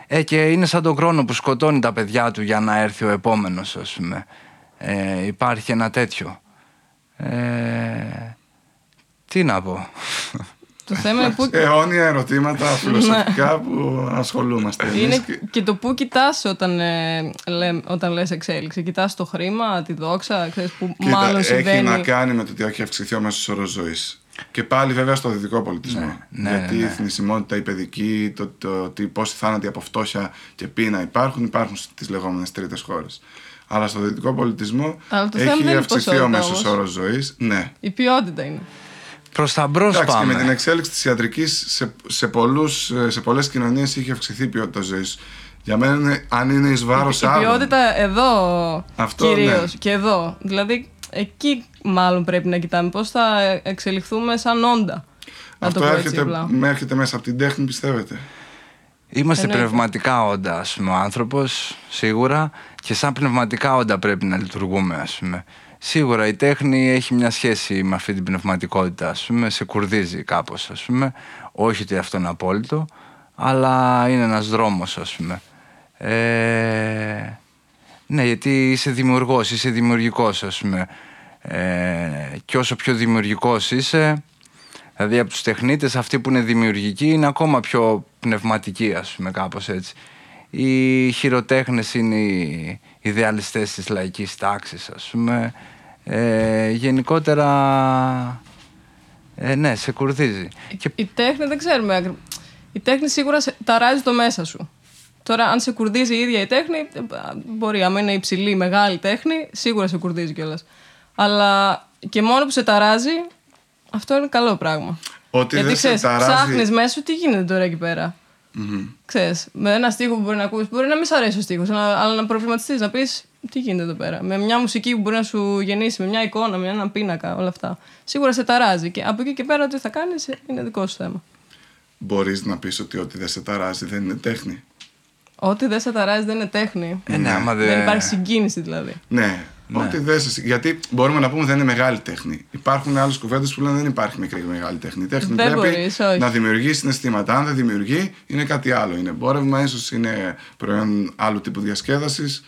Ε, και είναι σαν τον χρόνο που σκοτώνει τα παιδιά του για να έρθει ο επόμενος, ας πούμε. Ε, υπάρχει ένα τέτοιο. Ε, τι να πω. Το θέμα είναι πού Αιώνια ερωτήματα φιλοσοφικά που ασχολούμαστε. εμείς Είναι και- και το πού κοιτάς όταν, ε, λέ, όταν λες εξέλιξη. Κοιτάς το χρήμα, τη δόξα, ξέρεις που Κοίτα, μάλλον έχει συμβαίνει. να κάνει με το ότι έχει αυξηθεί ο μέσος όρος ζωής. Και πάλι βέβαια στο δυτικό πολιτισμό. ναι, Γιατί ναι, ναι. η θνησιμότητα, η παιδική, το, το, ότι πόσοι θάνατοι από φτώχεια και πείνα υπάρχουν, υπάρχουν στις λεγόμενες τρίτες χώρες. Αλλά στο δυτικό πολιτισμό Αλλά το θέμα δεν έχει είναι η αυξηθεί ο ποσότητα μέσος όμως. όρος ζωής. Ναι. Η ποιότητα είναι. Προς τα μπρος Εντάξει, και πάμε. με την εξέλιξη της ιατρικής σε, σε, πολλούς, ε, σε πολλές κοινωνίες είχε αυξηθεί η ποιότητα ζωής. Για μένα, είναι, αν είναι εις βάρος η άλλων. ποιότητα εδώ Αυτό, κυρίως ναι. και εδώ. Δηλαδή εκεί μάλλον πρέπει να κοιτάμε πώς θα εξελιχθούμε σαν όντα. Να Αυτό το πω έτσι έρχεται, απλά. με έρχεται μέσα από την τέχνη, πιστεύετε; Είμαστε Εννοείται. πνευματικά όντα, ας πούμε, ο άνθρωπος, σίγουρα, και σαν πνευματικά όντα πρέπει να λειτουργούμε, ας πούμε. Σίγουρα η τέχνη έχει μια σχέση με αυτή την πνευματικότητα, ας πούμε, σε κουρδίζει κάπως, ας πούμε. Όχι ότι αυτό είναι απόλυτο, αλλά είναι ένας δρόμος, ας πούμε. Ε, ναι, γιατί είσαι δημιουργός, είσαι δημιουργικός, ας πούμε. Ε, και όσο πιο δημιουργικός είσαι, Δηλαδή από τους τεχνίτες αυτοί που είναι δημιουργικοί είναι ακόμα πιο πνευματικοί ας πούμε κάπως έτσι. Οι χειροτέχνες είναι οι ιδεαλιστές της λαϊκής τάξης ας πούμε. Ε, γενικότερα ε, ναι σε κουρδίζει. Και Η τέχνη δεν ξέρουμε. ακρι- Η τέχνη σίγουρα σε- ταράζει το μέσα σου. Τώρα, αν σε κουρδίζει η ίδια η τέχνη, ε, μπορεί. Αν είναι υψηλή, μεγάλη τέχνη, σίγουρα σε κουρδίζει κιόλας. Αλλά και μόνο που σε ταράζει, αυτό είναι καλό πράγμα. Ότι Γιατί δεν σε ξέρεις, ταράζει. ψάχνεις μέσα σου τι γίνεται τώρα εκεί πέρα; Ξέρεις, με ένα στίχο που μπορεί να ακούσεις, μπορεί να μην σ' αρέσει ο στίχος, αλλά να προβληματιστείς, να πεις τι γίνεται εδώ πέρα; Με μια μουσική που μπορεί να σου γεννήσει, με μια εικόνα, με έναν πίνακα, όλα αυτά. Σίγουρα σε ταράζει. Και από εκεί και πέρα, τι θα κάνεις είναι δικό σου θέμα. Μπορείς να πεις ότι ό,τι δεν σε ταράζει δεν είναι τέχνη. Ό,τι δεν σε ταράζει δεν είναι τέχνη. ε, ναι, άμα Δεν δεν- υπάρχει συγκίνηση δηλαδή. Ναι. Ό,τι δεν σε... Γιατί μπορούμε να πούμε δεν είναι μεγάλη τέχνη. Υπάρχουν άλλες κουβέντες που λένε δεν υπάρχει μικρή ή μεγάλη τέχνη. Η τέχνη Δεν πρέπει μπορείς, όχι. να δημιουργείς συναισθήματα. Αν δεν δημιουργεί, είναι κάτι άλλο. Είναι εμπόρευμα, ίσως είναι προϊόν άλλου τύπου διασκέδασης.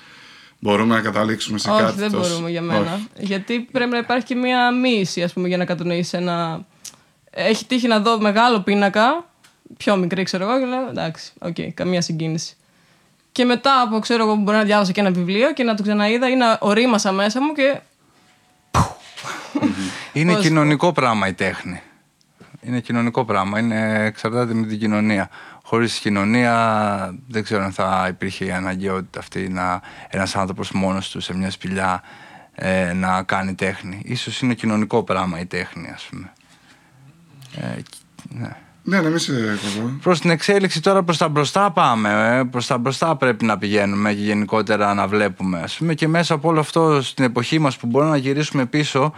Μπορούμε να καταλήξουμε σε Όχι, κάτι. δεν τόσο- μπορούμε για μένα. Όχι. Γιατί πρέπει να υπάρχει και μία μύηση, ας πούμε, για να κατανοήσει ένα. Έχει τύχει να δω μεγάλο πίνακα, πιο μικρή ξέρω εγώ, και λέω εντάξει, οκ, καμία συγκίνηση. Και μετά από ξέρω εγώ, μπορεί να διάβασα και ένα βιβλίο και να το ξαναείδα ή να ωρίμασα μέσα μου και. *laughs* Είναι Πώς- κοινωνικό πράγμα η τέχνη. Είναι κοινωνικό πράγμα. Είναι, εξαρτάται με την κοινωνία. Χωρίς κοινωνία δεν ξέρω αν θα υπήρχε η αναγκαιότητα αυτή να ένας άνθρωπος μόνος του σε μια σπηλιά ε, να κάνει τέχνη. Ίσως είναι κοινωνικό πράγμα η τέχνη, ας πούμε. Ε, ναι. Ναι, ναι, μη σε κοβώ. Προς την εξέλιξη τώρα προς τα μπροστά πάμε. Ε. Προς τα μπροστά πρέπει να πηγαίνουμε και γενικότερα να βλέπουμε. Ας πούμε και μέσα από όλο αυτό στην εποχή μας που μπορούμε να γυρίσουμε πίσω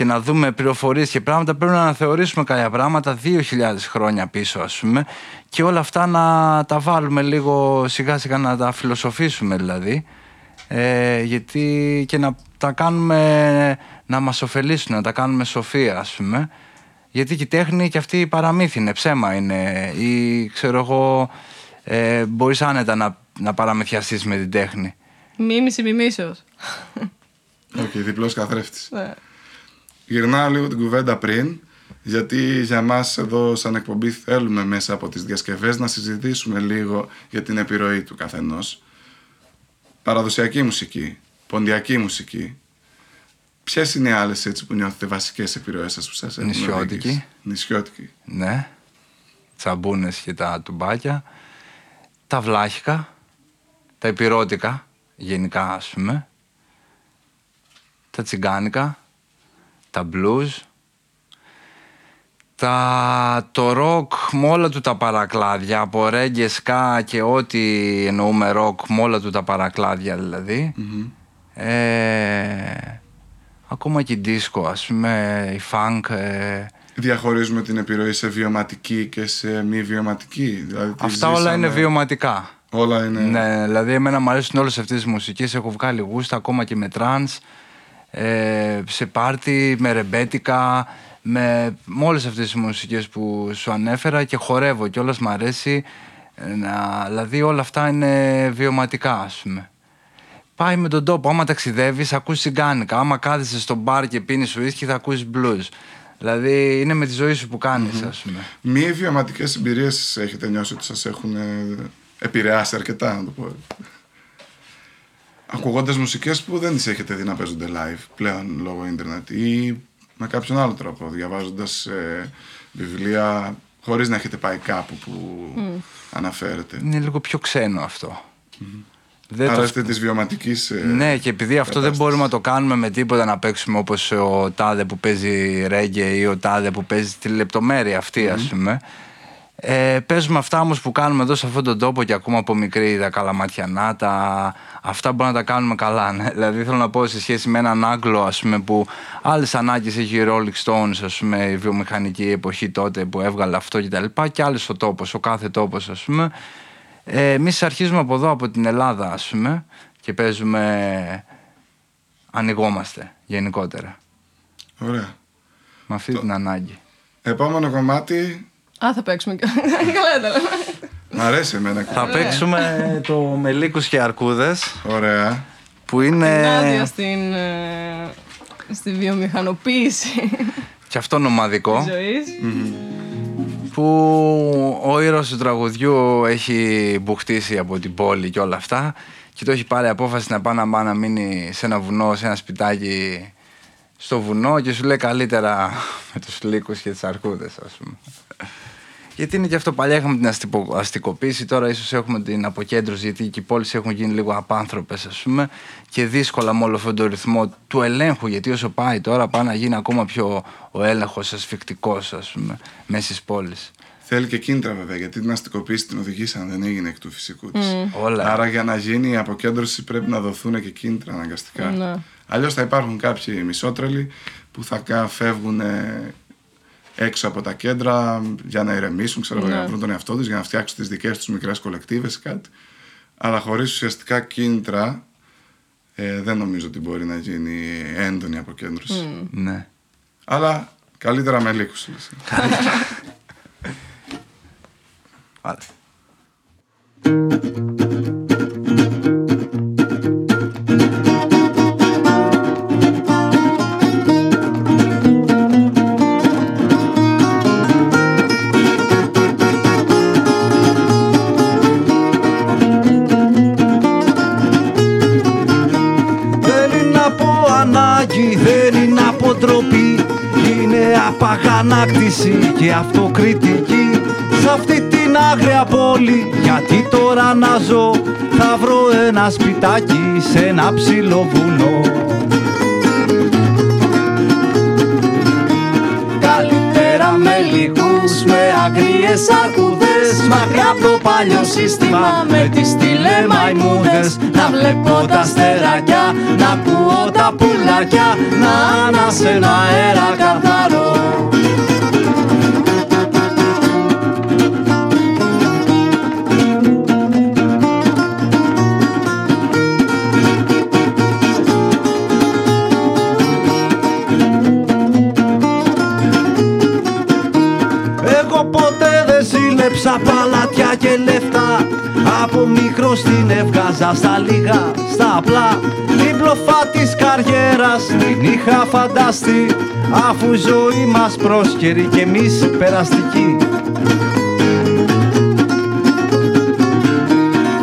και να δούμε πληροφορίες και πράγματα πρέπει να αναθεωρήσουμε κάποια πράγματα 2.000 χρόνια πίσω ας πούμε και όλα αυτά να τα βάλουμε λίγο σιγά σιγά να τα φιλοσοφήσουμε δηλαδή ε, γιατί και να τα κάνουμε να μας ωφελήσουν, να τα κάνουμε σοφία ας πούμε γιατί και η τέχνη και αυτή παραμύθι είναι, ψέμα είναι ή ξέρω εγώ ε, μπορείς άνετα να, να παραμυθιαστείς με την τέχνη. Μίμηση μιμήσεως. Οκ, διπλός καθρέφτης. Ναι. Γυρνάω λίγο την κουβέντα πριν, γιατί για μας εδώ σαν εκπομπή θέλουμε μέσα από τις διασκευές να συζητήσουμε λίγο για την επιρροή του καθενός. Παραδοσιακή μουσική, ποντιακή μουσική. Ποιες είναι οι άλλες έτσι που νιώθετε βασικές επιρροές σας που σας έχουν Νησιώτικη. οδηγήσει; Νησιώτικη. Ναι, τσαμπούνες και τα τουμπάκια, τα βλάχικα, τα υπηρώτικα, γενικά ας πούμε. Τα τσιγκάνικα, τα blues, τα, το ροκ με όλα του τα παρακλάδια, από ρέγγε, σκά και ό,τι εννοούμε ροκ με όλα του τα παρακλάδια δηλαδή. Ε, ακόμα και η disco ας πούμε, η funk. Ε, Διαχωρίζουμε την επιρροή σε βιωματική και σε μη βιωματική. Δηλαδή, τη αυτά όλα ζήσαμε- είναι βιωματικά. Όλα είναι. Ναι, δηλαδή εμένα μου αρέσουν όλες αυτές τις μουσικές, έχω βγάλει γούστα ακόμα και με trance, ε, σε πάρτι, με ρεμπέτικα, με, με όλες αυτές τις μουσικές που σου ανέφερα και χορεύω κιόλας μ' αρέσει, ε, να, δηλαδή όλα αυτά είναι βιωματικά ας πούμε. Πάει με τον τόπο, άμα ταξιδεύεις ακούς τσιγκάνικα, άμα κάθεσαι στο μπαρ και πίνεις ουίσκι θα ακούσεις blues. Δηλαδή είναι με τη ζωή σου που κάνεις ας πούμε. Μη βιωματικές εμπειρίες έχετε νιώσει ότι σας έχουν ε, επηρεάσει αρκετά, να το πω. Ακούγοντας μουσικές που δεν τις έχετε δει να παίζονται live πλέον λόγω ίντερνετ ή με κάποιον άλλο τρόπο, διαβάζοντας βιβλία χωρίς να έχετε πάει κάπου που αναφέρετε. Είναι λίγο πιο ξένο αυτό. Δεν Άρα το είστε της βιωματικής. Ναι, και επειδή αυτό δεν κατάστασης. μπορούμε να το κάνουμε με τίποτα να παίξουμε όπως ο τάδε που παίζει ρέγγε ή ο τάδε που παίζει τη λεπτομέρεια αυτή, ας πούμε. Ε, παίζουμε αυτά όμως που κάνουμε εδώ σε αυτόν τον τόπο και ακούμε από μικρή τα καλαματιανά, τα... αυτά μπορούμε να τα κάνουμε καλά. Ναι. *laughs* Δηλαδή θέλω να πω σε σχέση με έναν Άγγλο ας πούμε, που άλλες ανάγκες έχει η Rolling Stones, ας πούμε, η βιομηχανική εποχή τότε που έβγαλε αυτό κτλ. Και, και άλλες ο τόπος, ο κάθε τόπος, ας πούμε. Ε, Εμείς αρχίζουμε από εδώ, από την Ελλάδα, ας πούμε, και παίζουμε. ανοιγόμαστε γενικότερα. Ωραία. Με αυτή την ανάγκη. Επόμενο κομμάτι. Α, θα παίξουμε και. *laughs* Καλά, τα λέμε. Μ' αρέσει εμένα. Θα παίξουμε το με λύκους και αρκούδες Ωραία. που Την άδεια είναι στην. ε, στη βιομηχανοποίηση και αυτό νομαδικό της ζωής. που ο ήρωας του τραγουδιού έχει μπουχτίσει από την πόλη και όλα αυτά και το έχει πάρει απόφαση να πάει να, πάει να μείνει σε ένα βουνό, σε ένα σπιτάκι στο βουνό και σου λέει καλύτερα *laughs* με τους λύκους και τις αρκούδες ας πούμε. Γιατί είναι και αυτό παλιά είχαμε την αστυπο- αστικοποίηση, τώρα ίσως έχουμε την αποκέντρωση γιατί και οι πόλεις έχουν γίνει λίγο απάνθρωπες ας πούμε και δύσκολα με όλο αυτόν τον ρυθμό του ελέγχου γιατί όσο πάει τώρα πάει να γίνει ακόμα πιο ο έλεγχος ασφικτικός ας πούμε μέσα στις πόλεις. Θέλει και κίνητρα βέβαια, γιατί την αστικοποίηση την οδηγήσαν, δεν έγινε εκ του φυσικού της. Όλα. Άρα για να γίνει η αποκέντρωση πρέπει να δοθούν και κίνητρα αναγκαστικά. Ναι. Αλλιώς θα υπάρχουν κάποιοι μισότρελοι που θα κα- φεύγουν ε, έξω από τα κέντρα για να ηρεμήσουν, ξέρω, εγώ, για να βρουν τον εαυτό τους, για να φτιάξουν τις δικές τους μικρές κολεκτίβες ή κάτι. Αλλά χωρίς ουσιαστικά κίνητρα ε, δεν νομίζω ότι μπορεί να γίνει έντονη αποκέντρωση. Ναι. Αλλά καλύτερα με λύκους. Άρα. *laughs* ανάγκη, δεν είναι από ντροπή Είναι απαγανάκτηση και αυτοκριτική. Σ' αυτή την άγρια πόλη, γιατί τώρα να ζω; Θα βρω ένα σπιτάκι σε ένα ψηλό βουνό. Καλύτερα με λύκους, με αγριές αρκούδες. Μακριά από το παλιό σύστημα με τις τηλεμαϊμούδες. Να βλέπω τα στεράκια, να ακούω τα πουλάκια Να ανάσαι αέρα καθαρό Από μικρό την έβγαζα στα λίγα, στα απλά. Την πλοφά της καριέρας την είχα φανταστεί. Αφού η ζωή μας πρόσκαιρη και εμείς περαστική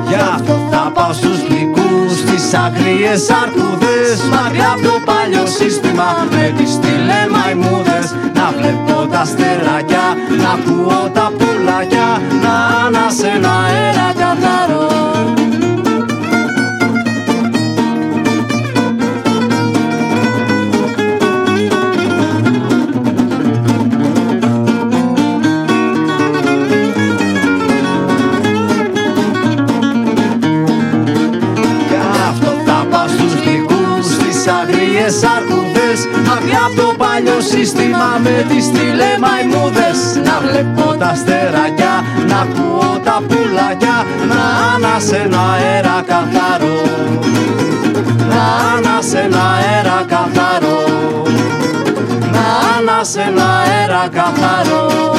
Γι' αυτό θα πάω στους λυκούς, στις αγριές αρκούδες. Μακριά από το παλιό σύστημα με τις τηλεμαϊμούδες. Να βλέπω τα στεράκια, να ακούω τα πουλάκια. Να ανάσαι ένα αέρα καθαρό σύστημα με τις τηλεμαϊμούδες Να βλέπω τα στερακιά, να ακούω τα πουλακιά Να ανάσε ένα αέρα καθαρό. Να ανάσε ένα αέρα καθαρό. Να ανάσε ένα αέρα καθαρό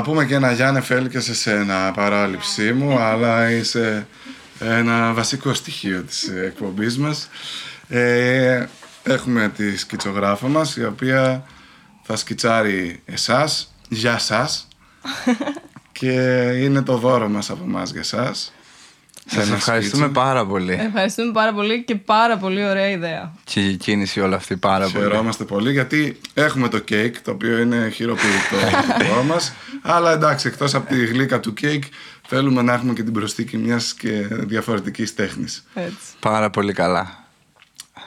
Να πούμε και ένα Γιάννε Φέλ και σε σένα παράληψή μου, αλλά είσαι ένα βασικό στοιχείο της εκπομπής μας. Ε, έχουμε τη σκητσογράφα μας, η οποία θα σκητσάρει εσάς, για σας, *laughs* και είναι το δώρο μας από εμάς για εσάς. Σας Ένα ευχαριστούμε σκίτσο. πάρα πολύ. Ευχαριστούμε πάρα πολύ και πάρα πολύ ωραία ιδέα. Και η κίνηση όλα αυτή πάρα πολύ. Χαιρόμαστε πολύ γιατί έχουμε το κέικ το οποίο είναι χειροποίητο *laughs* το δικό μας αλλά εντάξει εκτός από τη γλύκα του κέικ θέλουμε να έχουμε και την προσθήκη μιας και διαφορετικής τέχνης. Έτσι. Πάρα πολύ καλά.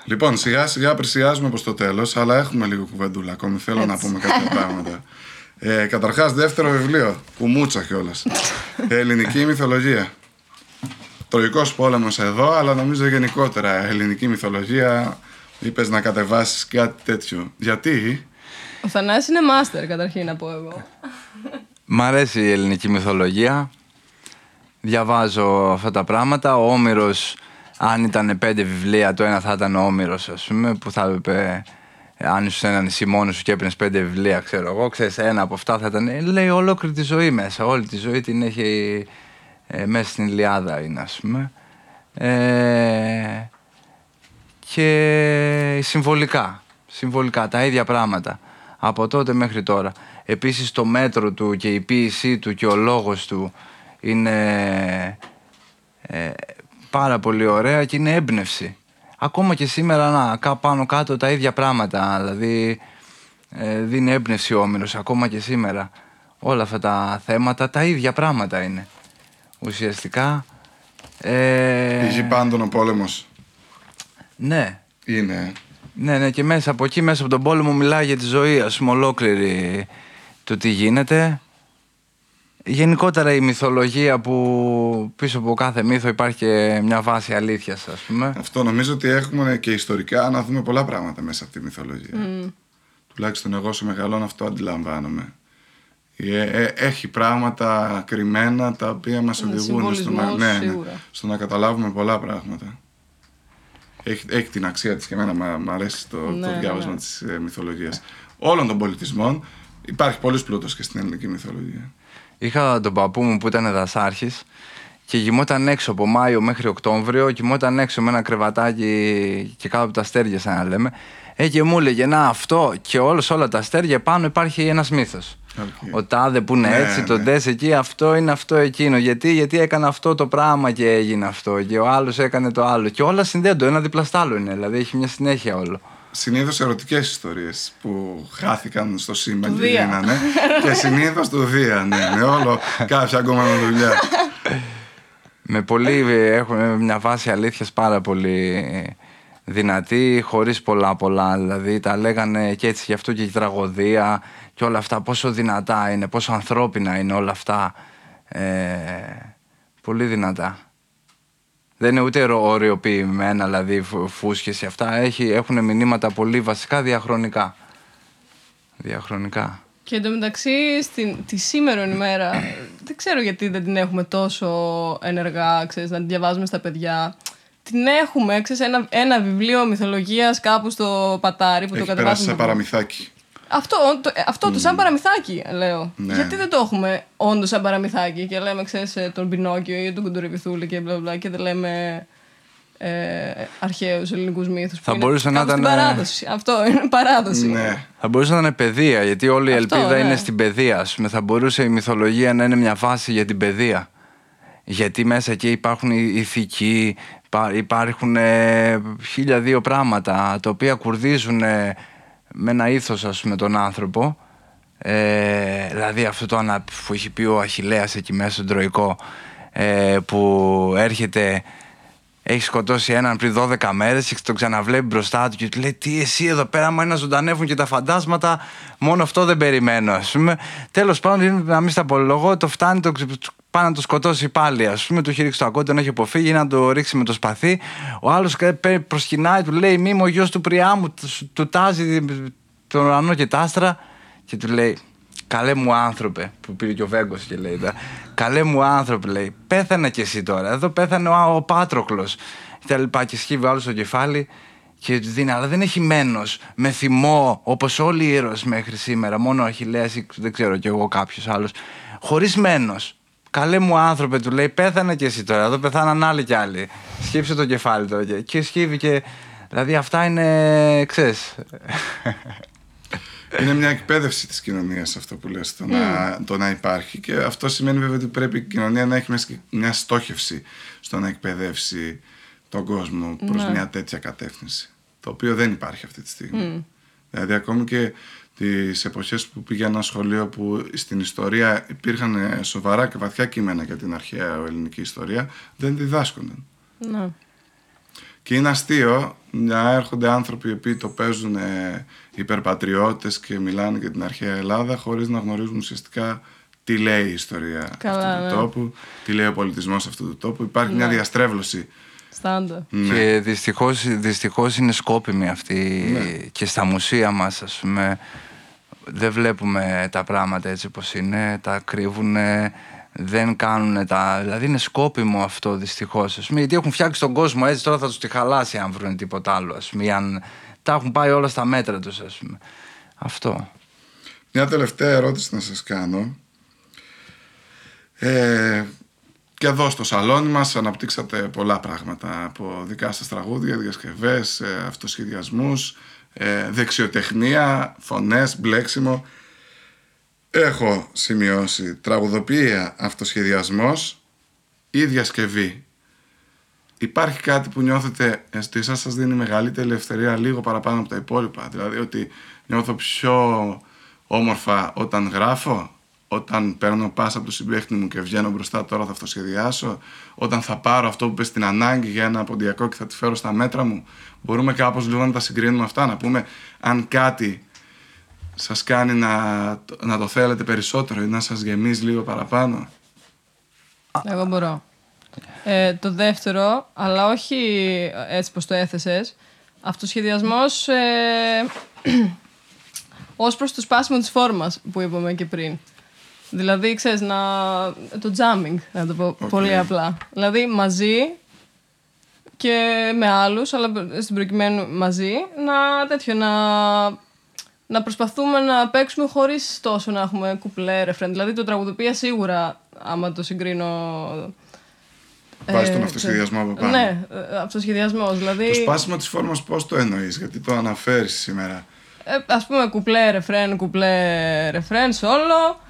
Λοιπόν σιγά σιγά πλησιάζουμε προς το τέλος αλλά έχουμε λίγο κουβεντούλα ακόμη θέλω να Έτσι. πούμε κάποια πράγματα. Ε, καταρχάς δεύτερο βιβλίο, κουμούτσα κιόλας. *laughs* Ελληνική μυθολογία. Τροϊκός πόλεμος εδώ, αλλά νομίζω γενικότερα ελληνική μυθολογία είπες να κατεβάσεις κάτι τέτοιο. Γιατί; Ο Θανάσης είναι μάστερ καταρχήν να πω εγώ. Μ' αρέσει η ελληνική μυθολογία. Διαβάζω αυτά τα πράγματα. Ο Όμηρος, αν ήταν πέντε βιβλία, το ένα θα ήταν ο Όμηρος, ας πούμε, που θα έπρεπε, αν ήσουν σε ένα νησί μόνος σου και έπαιρνες πέντε βιβλία, ξέρω εγώ, ξέρεις, ένα από αυτά θα ήταν, ε, λέει ολόκληρη τη ζωή μέσα. Όλη τη ζωή την έχει ε, μέσα στην Ιλιάδα είναι, ας πούμε. Ε, και συμβολικά. Συμβολικά, τα ίδια πράγματα. Από τότε μέχρι τώρα. Επίσης το μέτρο του και η ποίησή του και ο λόγος του είναι ε, πάρα πολύ ωραία και είναι έμπνευση. Ακόμα και σήμερα να κα- πάνω κάτω τα ίδια πράγματα. Δηλαδή ε, δίνει έμπνευση ο Όμηρος ακόμα και σήμερα. Όλα αυτά τα θέματα τα ίδια πράγματα είναι. Ουσιαστικά. Ε, Η γη πάντων ο πόλεμος ναι, είναι. ναι, ναι, και μέσα από εκεί, μέσα από τον πόλεμο, μιλάει για τη ζωή, ας πούμε, ολόκληρη το τι γίνεται. Γενικότερα η μυθολογία που πίσω από κάθε μύθο υπάρχει και μια βάση αλήθειας, ας πούμε. Αυτό νομίζω ότι έχουμε και ιστορικά να δούμε πολλά πράγματα μέσα από τη μυθολογία. Τουλάχιστον εγώ σε μεγαλώνω αυτό αντιλαμβάνομαι. Ε, ε, έχει πράγματα κρυμμένα τα οποία μας Με οδηγούν στο να, συμβολισμούς, ναι, ναι, σίγουρα. στο να καταλάβουμε πολλά πράγματα. Έχει, έχει την αξία της και εμένα μ' μ' αρέσει το, Ναι, το ναι, διάβασμα ναι. της ε, μυθολογίας. Όλων των πολιτισμών υπάρχει πολλής πλούτος και στην ελληνική μυθολογία. Είχα τον παππού μου που ήταν δασάρχης και κοιμόταν έξω από Μάιο μέχρι Οκτώβριο, κοιμόταν έξω με ένα κρεβατάκι και κάτω από τα αστέρια, σαν να λέμε. Ε, και μου έλεγε, να αυτό και όλος όλα τα αστέρια πάνω υπάρχει ένας μύθος. Αλήθεια. Ο τάδε που είναι Ναι, έτσι, το ναι. ντες εκεί, αυτό είναι αυτό εκείνο. Γιατί, γιατί έκανε αυτό το πράγμα και έγινε αυτό. Και ο άλλος έκανε το άλλο. Και όλα συνδέονται. Το ένα δίπλα στο άλλο είναι. Δηλαδή έχει μια συνέχεια όλο. Συνήθως ερωτικές ιστορίες που χάθηκαν στο σύμπαν Του και Δία. γίνανε. και συνήθως του Δία, ναι. Με όλο κάποια ακόμα δουλειά. Με πολύ, έχουμε μια βάση αλήθειας πάρα πολύ δυνατή, χωρίς πολλά πολλά. Δηλαδή τα λέγανε και έτσι γι' αυτό και η τραγωδία και όλα αυτά. Πόσο δυνατά είναι, πόσο ανθρώπινα είναι όλα αυτά. Ε, πολύ δυνατά. Δεν είναι ούτε ρο- οριοποιημένα, δηλαδή φου- φούσκες και αυτά. Έχει, έχουν μηνύματα πολύ βασικά διαχρονικά. Διαχρονικά. Και εντωμεταξύ στην, τη σήμερα ημέρα δεν ξέρω γιατί δεν την έχουμε τόσο ενεργά, ξέρεις, να την διαβάζουμε στα παιδιά. Την έχουμε, ξέρεις, ένα, ένα βιβλίο μυθολογίας κάπου στο πατάρι που Έχει το περάσει κατεβάζουμε. σε παραμυθάκι. Αυτό, το, ε, αυτό το σαν παραμυθάκι, λέω. Ναι. Γιατί δεν το έχουμε όντως σαν παραμυθάκι και λέμε, ξέρεις, ε, τον Πινόκιο ή τον Κουντουρεβιθούλη και μπλα μπλα και δεν λέμε ε, αρχαίους ελληνικούς μύθους. που Θα είναι μπορούσε να κάπου στην ήταν, ε, παράδοση. Αυτό είναι παράδοση. Ναι. Θα μπορούσε να είναι παιδεία, γιατί όλη η Αυτό, ελπίδα ναι. είναι στην παιδεία. Ας πούμε. Θα μπορούσε η μυθολογία να είναι μια βάση για την παιδεία. Γιατί μέσα εκεί υπάρχουν οι ηθικοί, υπά- υπάρχουν ε, χίλια δύο πράγματα τα οποία κουρδίζουν ε, με ένα ήθος ας πούμε τον άνθρωπο. Ε, δηλαδή αυτό το ανα, που έχει πει ο Αχιλέας εκεί μέσα στον Τροϊκό ε, που έρχεται έχει σκοτώσει έναν πριν 12 μέρες και τον ξαναβλέπει μπροστά του και του λέει: Τι εσύ εδώ πέρα, μα να ζωντανεύουν και τα φαντάσματα, μόνο αυτό δεν περιμένω. Α πούμε. Τέλος πάντων, να μην στα απολογώ, το φτάνει, το, πάει να το σκοτώσει πάλι. Α πούμε, του έχει ρίξει το ακόμη, τον έχει αποφύγει, να το ρίξει με το σπαθί. Ο άλλος προσκυνάει, του λέει: Μη ο γιος του Πριάμου, του, του τάζει τον ουρανό και τα άστρα και του λέει: Καλέ μου άνθρωπε, που πήρε και ο Βέγκος και λέει: Καλέ μου άνθρωπε, λέει: Πέθανε κι εσύ τώρα. Εδώ πέθανε ο, ο Πάτροκλος. Και τα λοιπά. Και σχήβει άλλος στο κεφάλι και του δίνει, αλλά δεν έχει μένος με θυμό όπως όλοι οι ήρωες μέχρι σήμερα. Μόνο ο Αχηλέα ή δεν ξέρω κι εγώ κάποιος άλλος. Χωρίς μένος. Καλέ μου άνθρωπε, του λέει: Πέθανε κι εσύ τώρα. Εδώ πεθάναν άλλοι κι άλλοι. Σκύψε το κεφάλι τώρα. Και, και σκύβει και. Δηλαδή αυτά είναι. ξέρεις. Είναι μια εκπαίδευση της κοινωνίας αυτό που λες, το, να, το να υπάρχει και αυτό σημαίνει βέβαια ότι πρέπει η κοινωνία να έχει μια στόχευση στο να εκπαιδεύσει τον κόσμο προς μια τέτοια κατεύθυνση, το οποίο δεν υπάρχει αυτή τη στιγμή. Δηλαδή ακόμη και τις εποχές που πήγε ένα σχολείο που στην ιστορία υπήρχαν σοβαρά και βαθιά κείμενα για την αρχαία ελληνική ιστορία, δεν διδάσκονταν. Ναι. Και είναι αστείο να έρχονται άνθρωποι οι οποίοι το παίζουν ε, υπερπατριώτες και μιλάνε για την αρχαία Ελλάδα χωρίς να γνωρίζουν ουσιαστικά τι λέει η ιστορία Καλά, αυτού του ναι. τόπου, τι λέει ο πολιτισμός αυτού του τόπου. Υπάρχει μια Ναι. διαστρέβλωση. Στάντα. Ναι. Και δυστυχώς, δυστυχώς είναι σκόπιμη αυτή Ναι. και στα μουσεία μας ας πούμε δεν βλέπουμε τα πράγματα έτσι όπως είναι, τα κρύβουν, δεν κάνουν τα... Δηλαδή είναι σκόπιμο αυτό δυστυχώς ας πούμε, γιατί έχουν φτιάξει τον κόσμο έτσι τώρα θα τους τη χαλάσει αν βρουν τίποτα άλλο ας πούμε, ή αν τα έχουν πάει όλα στα μέτρα τους ας πούμε. Αυτό. Μια τελευταία ερώτηση να σας κάνω. Ε, και εδώ στο σαλόνι μας αναπτύξατε πολλά πράγματα από δικά σας τραγούδια, διασκευές, ε, αυτοσχεδιασμούς, ε, δεξιοτεχνία, φωνές, μπλέξιμο. Έχω σημειώσει τραγουδοποιία, αυτοσχεδιασμός ή διασκευή. Υπάρχει κάτι που νιώθετε ότι εσάς σας δίνει μεγαλύτερη ελευθερία λίγο παραπάνω από τα υπόλοιπα; Δηλαδή ότι νιώθω πιο όμορφα όταν γράφω, όταν παίρνω πάσα από το συμπαίχτη μου και βγαίνω μπροστά τώρα θα αυτοσχεδιάσω, όταν θα πάρω αυτό που πες στην ανάγκη για ένα ποντιακό και θα τη φέρω στα μέτρα μου. Μπορούμε κάπως λίγο να τα συγκρίνουμε αυτά, να πούμε αν κάτι σας κάνει να, να το θέλετε περισσότερο ή να σας γεμίζει λίγο παραπάνω. Εγώ μπορώ. Ε, το δεύτερο, αλλά όχι έτσι πως το έθεσες, αυτοσχεδιασμός ε, *clears throat* ως προς το σπάσιμο της φόρμας που είπαμε και πριν. Δηλαδή, ξέρεις, να... το jamming, να το πω πολύ απλά. Δηλαδή, μαζί και με άλλους, αλλά στην προκειμένου μαζί, να τέτοιο, να, να προσπαθούμε να παίξουμε χωρίς τόσο να έχουμε κουπλέ, ρεφρέν. Δηλαδή, το τραγουδοποιία σίγουρα, άμα το συγκρίνω... Βάζει τον ε, αυτοσχεδιασμό από πάνω. Ναι, ε, αυτοσχεδιασμός. Δηλαδή, Το σπάσιμο της φόρμας πώς το εννοείς, γιατί το αναφέρεις σήμερα. ε, ας πούμε κουπλέ, ρεφρέν, κουπλέ, ρεφρέν, σόλο.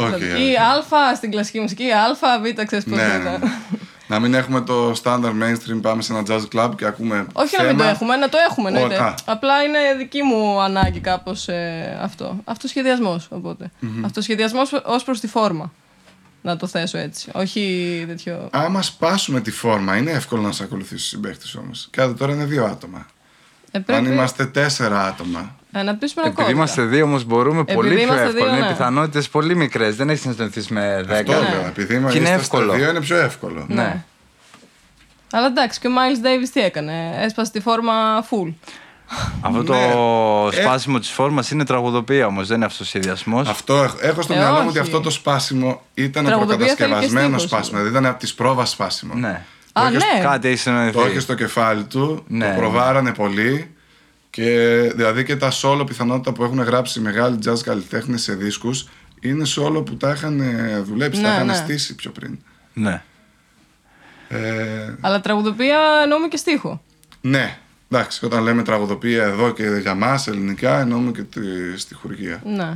Όχι, ή όχι. α στην κλασική μουσική, α, β, ξέρεις πώς Ναι, είναι. ναι, ναι. να μην έχουμε το standard mainstream, πάμε σε ένα jazz club και ακούμε Όχι να μην το θέμα. έχουμε, να το έχουμε. Ω, εννοείται. α. Απλά είναι δική μου ανάγκη κάπως αυτό. Αυτοσχεδιασμός οπότε. Αυτοσχεδιασμός ως προς τη φόρμα. Να το θέσω έτσι. Όχι τέτοιο. Άμα σπάσουμε τη φόρμα, είναι εύκολο να σε ακολουθήσει ο συμπαίχτη όμως. Κάτι τώρα είναι δύο άτομα. Ε, Αν πρέπει είμαστε τέσσερα άτομα. ε, να πείσουμε ένα Επειδή κώδικα. είμαστε δύο όμως μπορούμε Επειδή πολύ πιο είμαστε εύκολα. δύο, είναι ναι. πιθανότητες πολύ μικρές. Δεν έχεις να συναντηθεί με Αυτό δέκα. λέω. Επειδή Και είναι είμαστε εύκολο. στα δύο, είναι πιο εύκολο. Ναι. Αλλά εντάξει, και ο Miles Davis τι έκανε; Έσπασε τη φόρμα full. Αυτό το Ναι. Ε. σπάσιμο της φόρμας είναι τραγουδοποιία όμως, δεν είναι αυτοσχεδιασμό. Αυτό έχω, έχω στο Ε, μυαλό μου όχι. ότι αυτό το σπάσιμο ήταν Τραγουδοποιία θέλει και προκατασκευασμένο στίχος. σπάσιμο. Δηλαδή ήταν από τη πρόβα σπάσιμο. Ναι. Το Α, έχεις- ναι. Κάτι έχεις συνεννοηθεί. Το είχε στο κεφάλι του, Ναι. το προβάρανε πολύ και δηλαδή και τα solo πιθανότητα που έχουν γράψει οι μεγάλοι jazz καλλιτέχνες σε δίσκους είναι solo που τα είχαν ε, δουλέψει, τα Ναι, είχαν ναι. στήσει πιο πριν. Ναι. Ε, Αλλά τραγουδοποιία εννοούμε και στίχο. ναι, εντάξει, όταν λέμε τραγουδοποιία εδώ και για μας ελληνικά εννοούμε και τη στιχουργία. Ναι.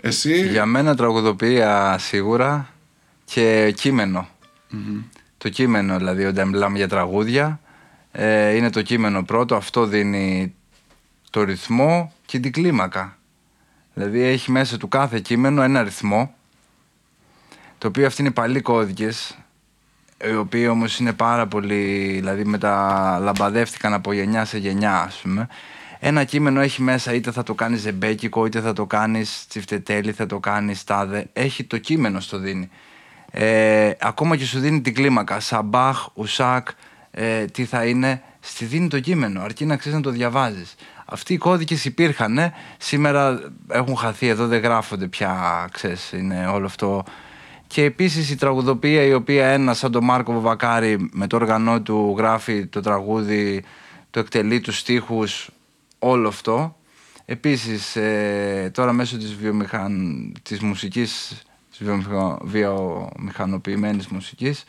Εσύ, Για μένα τραγουδοποιία σίγουρα και κείμενο. Το κείμενο δηλαδή όταν μιλάμε για τραγούδια ε, είναι το κείμενο πρώτο, αυτό δίνει το ρυθμό και την κλίμακα. Δηλαδή έχει μέσα του κάθε κείμενο ένα ρυθμό το οποίο αυτοί είναι παλιοί κώδικες οι οποίοι όμως είναι πάρα πολύ, δηλαδή μεταλαμπαδεύτηκαν από γενιά σε γενιά ας πούμε. Ένα κείμενο έχει μέσα είτε θα το κάνεις ζεμπέκικο, είτε θα το κάνεις τσιφτετέλη, θα το κάνεις τάδε. Έχει το κείμενο στο δίνει. Ε, ακόμα και σου δίνει την κλίμακα. Σαμπάχ, ουσάκ, ε, τι θα είναι. Στη δίνει το κείμενο, αρκεί να ξέρεις να το διαβάζεις. Αυτοί οι κώδικες υπήρχαν, σήμερα έχουν χαθεί εδώ, δεν γράφονται πια, ξέρεις, είναι όλο αυτό. Και επίσης η τραγουδοποιία η οποία ένας σαν τον Μάρκο Βαβακάρη με το όργανό του γράφει το τραγούδι, το εκτελεί τους στίχους, όλο αυτό. Επίσης ε, τώρα μέσω της, βιομηχαν... της μουσικής, της βιομηχανοποιημένης μουσικής,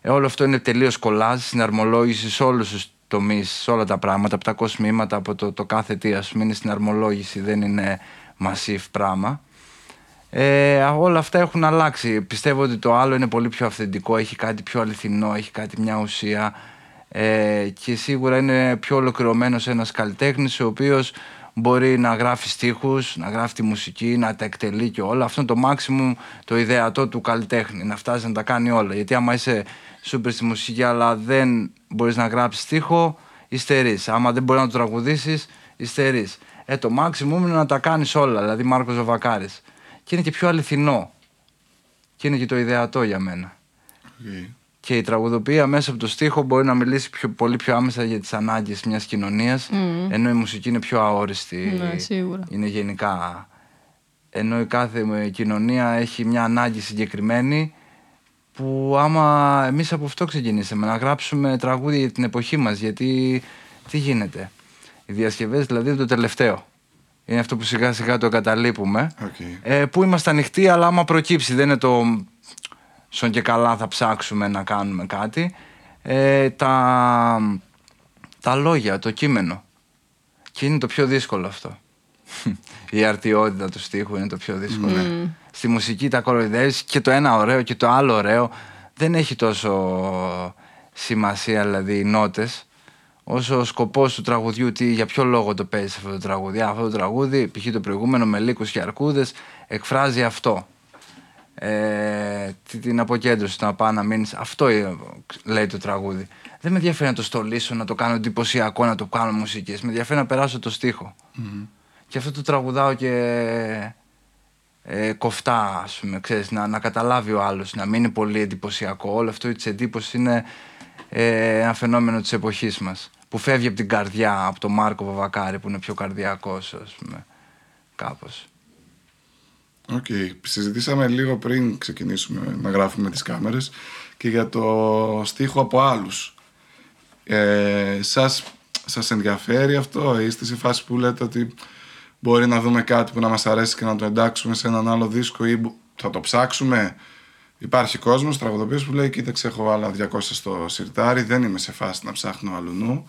ε, όλο αυτό είναι τελείως κολλάζ, συναρμολόγηση σε όλους τους τομείς, σε όλα τα πράγματα, από τα κοσμήματα, από το, το κάθε τι, ας πούμε, είναι στην αρμολόγηση, δεν είναι massive πράγμα. Ε, όλα αυτά έχουν αλλάξει. Πιστεύω ότι το άλλο είναι πολύ πιο αυθεντικό, έχει κάτι πιο αληθινό, έχει κάτι μια ουσία ε, και σίγουρα είναι πιο ολοκληρωμένος ένας καλλιτέχνης, ο οποίος μπορεί να γράφει στίχους, να γράφει τη μουσική, να τα εκτελεί και όλα. Αυτό είναι το maximum, το ιδεατό του καλλιτέχνη, να φτάσει να τα κάνει όλα. Γιατί άμα είσαι σούπερ στη μουσική αλλά δεν μπορείς να γράψεις στίχο, υστερείς. Άμα δεν μπορεί να το τραγουδήσεις, υστερείς. Ε, το maximum είναι να τα κάνεις όλα, δηλαδή Μάρκος Ζοβακάρης. Και είναι και πιο αληθινό. Και είναι και το ιδεατό για μένα. Okay. Και η τραγουδοποιία μέσα από το στίχο μπορεί να μιλήσει πιο, πολύ πιο άμεσα για τις ανάγκες μιας κοινωνίας, mm. ενώ η μουσική είναι πιο αόριστη. Ναι, σίγουρα. Είναι γενικά. Ενώ η κάθε κοινωνία έχει μια ανάγκη συγκεκριμένη που άμα εμείς από αυτό ξεκινήσαμε να γράψουμε τραγούδια για την εποχή μας γιατί τι γίνεται; Οι διασκευές δηλαδή είναι το τελευταίο είναι αυτό που σιγά σιγά το καταλείπουμε okay. ε, που είμαστε ανοιχτοί αλλά άμα προκύψει δεν είναι το σον και καλά θα ψάξουμε να κάνουμε κάτι ε, τα, τα λόγια, το κείμενο και είναι το πιο δύσκολο αυτό *laughs* η αρτιότητα του στίχου είναι το πιο δύσκολο. Mm. Στη μουσική τα κοροϊδεύεις και το ένα ωραίο και το άλλο ωραίο. Δεν έχει τόσο σημασία δηλαδή οι νότες όσο ο σκοπός του τραγουδιού τι, για ποιο λόγο το παίζεις αυτό το τραγούδι. Αυτό το τραγούδι, π.χ. το προηγούμενο με λύκους και αρκούδες, εκφράζει αυτό. Ε, την αποκέντρωση, το να πάω να μείνεις. Αυτό λέει το τραγούδι. Δεν με ενδιαφέρει να το στολίσω, να το κάνω εντυπωσιακό, να το κάνω μουσικής. Με ενδιαφέρει να περάσω το στίχο. Mm. Και αυτό το τραγουδάω και ε, κοφτά, ας πούμε, ξέρεις, να, να καταλάβει ο άλλος, να μην είναι πολύ εντυπωσιακό. Όλο αυτό της εντύπωσης είναι ε, ένα φαινόμενο της εποχής μας, που φεύγει από την καρδιά, από τον Μάρκο Βαβακάρη, που είναι πιο καρδιακός, ας πούμε, κάπως. OK. Okay. Συζητήσαμε λίγο πριν ξεκινήσουμε να γράφουμε τις κάμερες και για το στίχο από άλλους. Ε, σας, σας ενδιαφέρει αυτό, είστε σε φάση που λέτε ότι μπορεί να δούμε κάτι που να μας αρέσει και να το εντάξουμε σε έναν άλλο δίσκο ή θα το ψάξουμε; Υπάρχει κόσμος, τραγουδοποιός που λέει: Κοίταξε, έχω άλλα 200 στο σιρτάρι, δεν είμαι σε φάση να ψάχνω αλλού.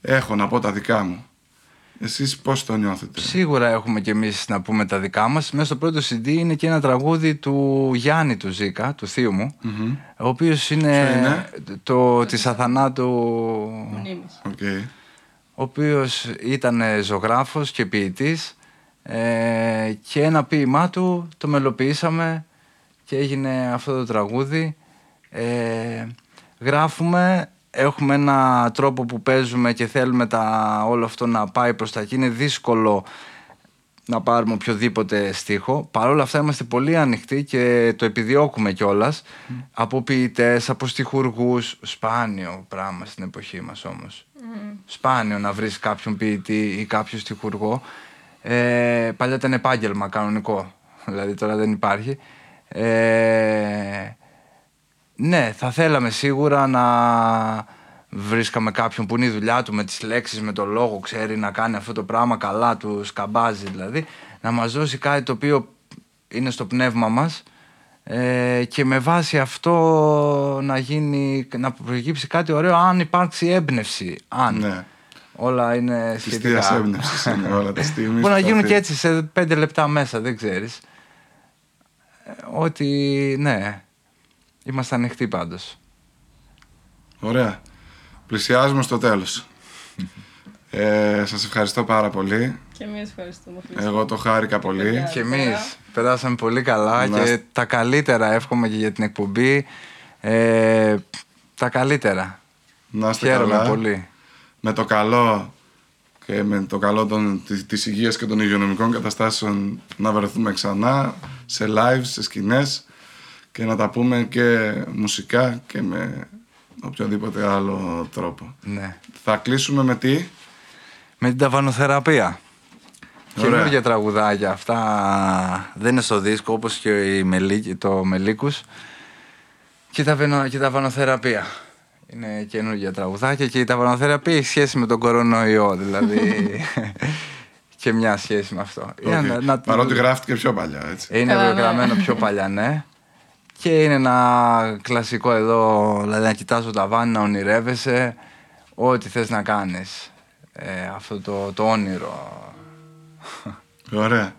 Έχω να πω τα δικά μου. Εσείς πώς το νιώθετε; Σίγουρα έχουμε κι εμείς να πούμε τα δικά μας. Μέσα στο πρώτο CD είναι και ένα τραγούδι του Γιάννη του Ζήκα, του θείου μου, mm-hmm. ο οποίος είναι, είναι, το της Αθανάτου. Okay ο οποίος ήταν ζωγράφος και ποιητής ε, και ένα ποίημά του το μελοποιήσαμε και έγινε αυτό το τραγούδι. Ε, γράφουμε, έχουμε ένα τρόπο που παίζουμε και θέλουμε τα, όλο αυτό να πάει προς τα εκεί. Είναι δύσκολο να πάρουμε οποιοδήποτε στίχο. Παρ' όλα αυτά είμαστε πολύ ανοιχτοί και το επιδιώκουμε κιόλας. Mm. Από ποιητές, από στιχουργούς. Σπάνιο πράγμα στην εποχή μας όμως. Mm. Σπάνιο να βρεις κάποιον ποιητή ή κάποιο στιχουργό. Ε, παλιά ήταν επάγγελμα κανονικό. Δηλαδή τώρα δεν υπάρχει. Ε, ναι, θα θέλαμε σίγουρα να βρίσκαμε κάποιον που είναι η δουλειά του με τις λέξεις, με το λόγο, ξέρει να κάνει αυτό το πράγμα καλά, του σκαμπάζει δηλαδή, να μας δώσει κάτι το οποίο είναι στο πνεύμα μας ε, και με βάση αυτό να γίνει, να προκύψει κάτι ωραίο αν υπάρξει έμπνευση, αν. Ναι. Όλα είναι σχετικά. Της έμπνευσης είναι όλα τα στιγμή. Μπορεί να γίνουν και έτσι σε πέντε λεπτά μέσα, δεν ξέρεις. Ε, ότι ναι, είμαστε ανοιχτοί πάντως. Ωραία. Πλησιάζουμε στο τέλος. *laughs* ε, σας ευχαριστώ πάρα πολύ. Και εμείς ευχαριστούμε. Εγώ το χάρηκα πολύ. Και εμείς περάσαμε πολύ καλά ναι. και τα καλύτερα εύχομαι και για την εκπομπή. Ε, τα καλύτερα. Να είστε Χαίρομαι καλά. πολύ. Με το καλό και με το καλό των, της, της υγείας και των υγειονομικών καταστάσεων να βρεθούμε ξανά σε live, σε σκηνές και να τα πούμε και μουσικά και με οποιοδήποτε άλλο τρόπο. Ναι. Θα κλείσουμε με τι; Με την ταβανοθεραπεία. Ωραία. Καινούργια τραγουδάκια. Αυτά δεν είναι στο δίσκο όπως και η Μελί- το Μελίκους. Και η, ταβενο, και η ταβανοθεραπεία. Είναι καινούργια τραγουδάκια και η ταβανοθεραπεία έχει σχέση με τον κορονοϊό. Δηλαδή *laughs* και μια σχέση με αυτό. Όχι. Είναι να- να- Παρότι γράφτηκε πιο παλιά, έτσι. είναι Καλά, ναι. γραμμένο πιο παλιά, ναι. Και είναι ένα κλασικό εδώ, δηλαδή να κοιτάς το ταβάνι, να ονειρεύεσαι ό,τι θες να κάνεις. Ε, αυτό το, το όνειρο. Ωραία.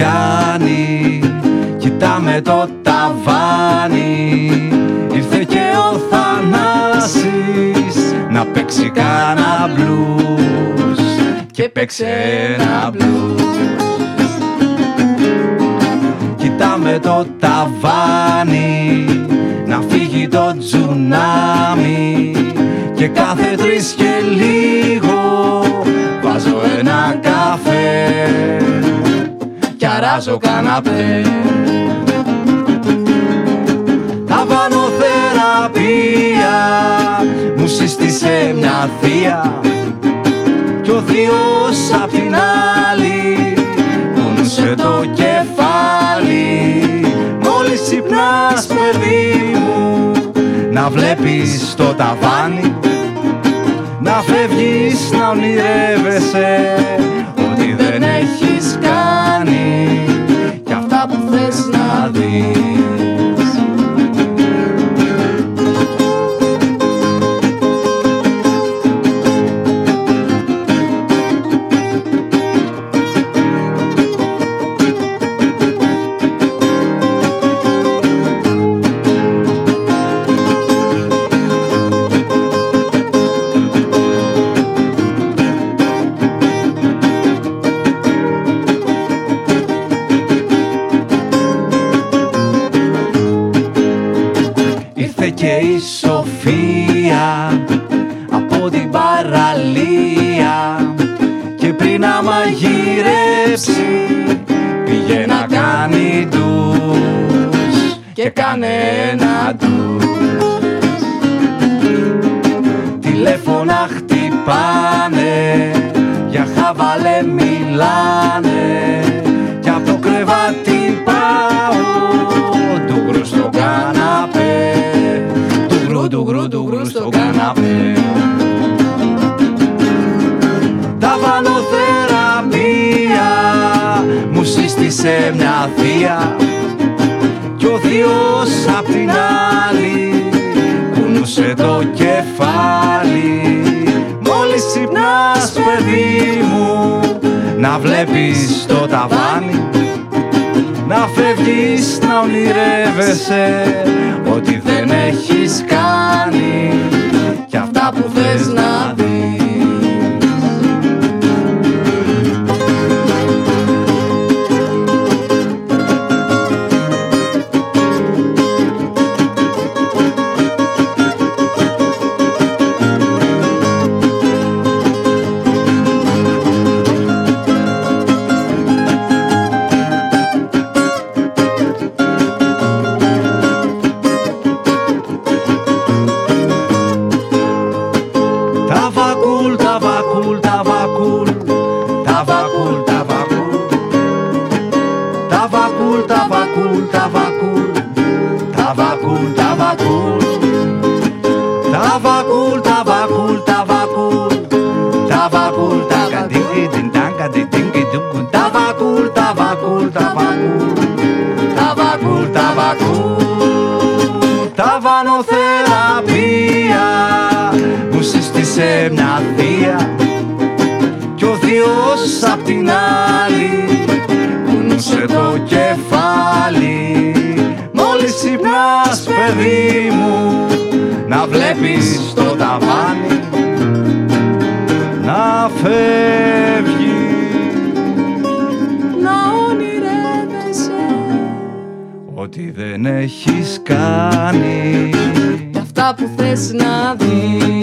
Το Γιάννη Κοιτάμε το ταβάνι. Ήρθε και ο Θανάσης Να παίξει κάνα μπλούς Και παίξε ένα μπλούς Κοιτάμε το ταβάνι Να φύγει το τζουνάμι. Και κάθε τρεις και λίγο Βάζω ένα καφέ Κι αράζω καναπέ Ταβανοθεραπεία Μου σύστησε μια θεία. Κι ο θείος απ' την άλλη Πόνουσε το κεφάλι. Μόλις ξυπνάς παιδί μου Να βλέπεις το ταβάνι. Να φεύγεις να ονειρεύεσαι Ότι δεν έχεις κάνει. Κι αυτά που θες να δεις ονειρεύεσαι ότι δεν έχεις κάνει. Και αυτά που θες να παιδί μου να βλέπεις το ταβάνι να φεύγει. Να ονειρεύεσαι Ό,τι δεν έχεις κάνει. Και αυτά που θες να δεις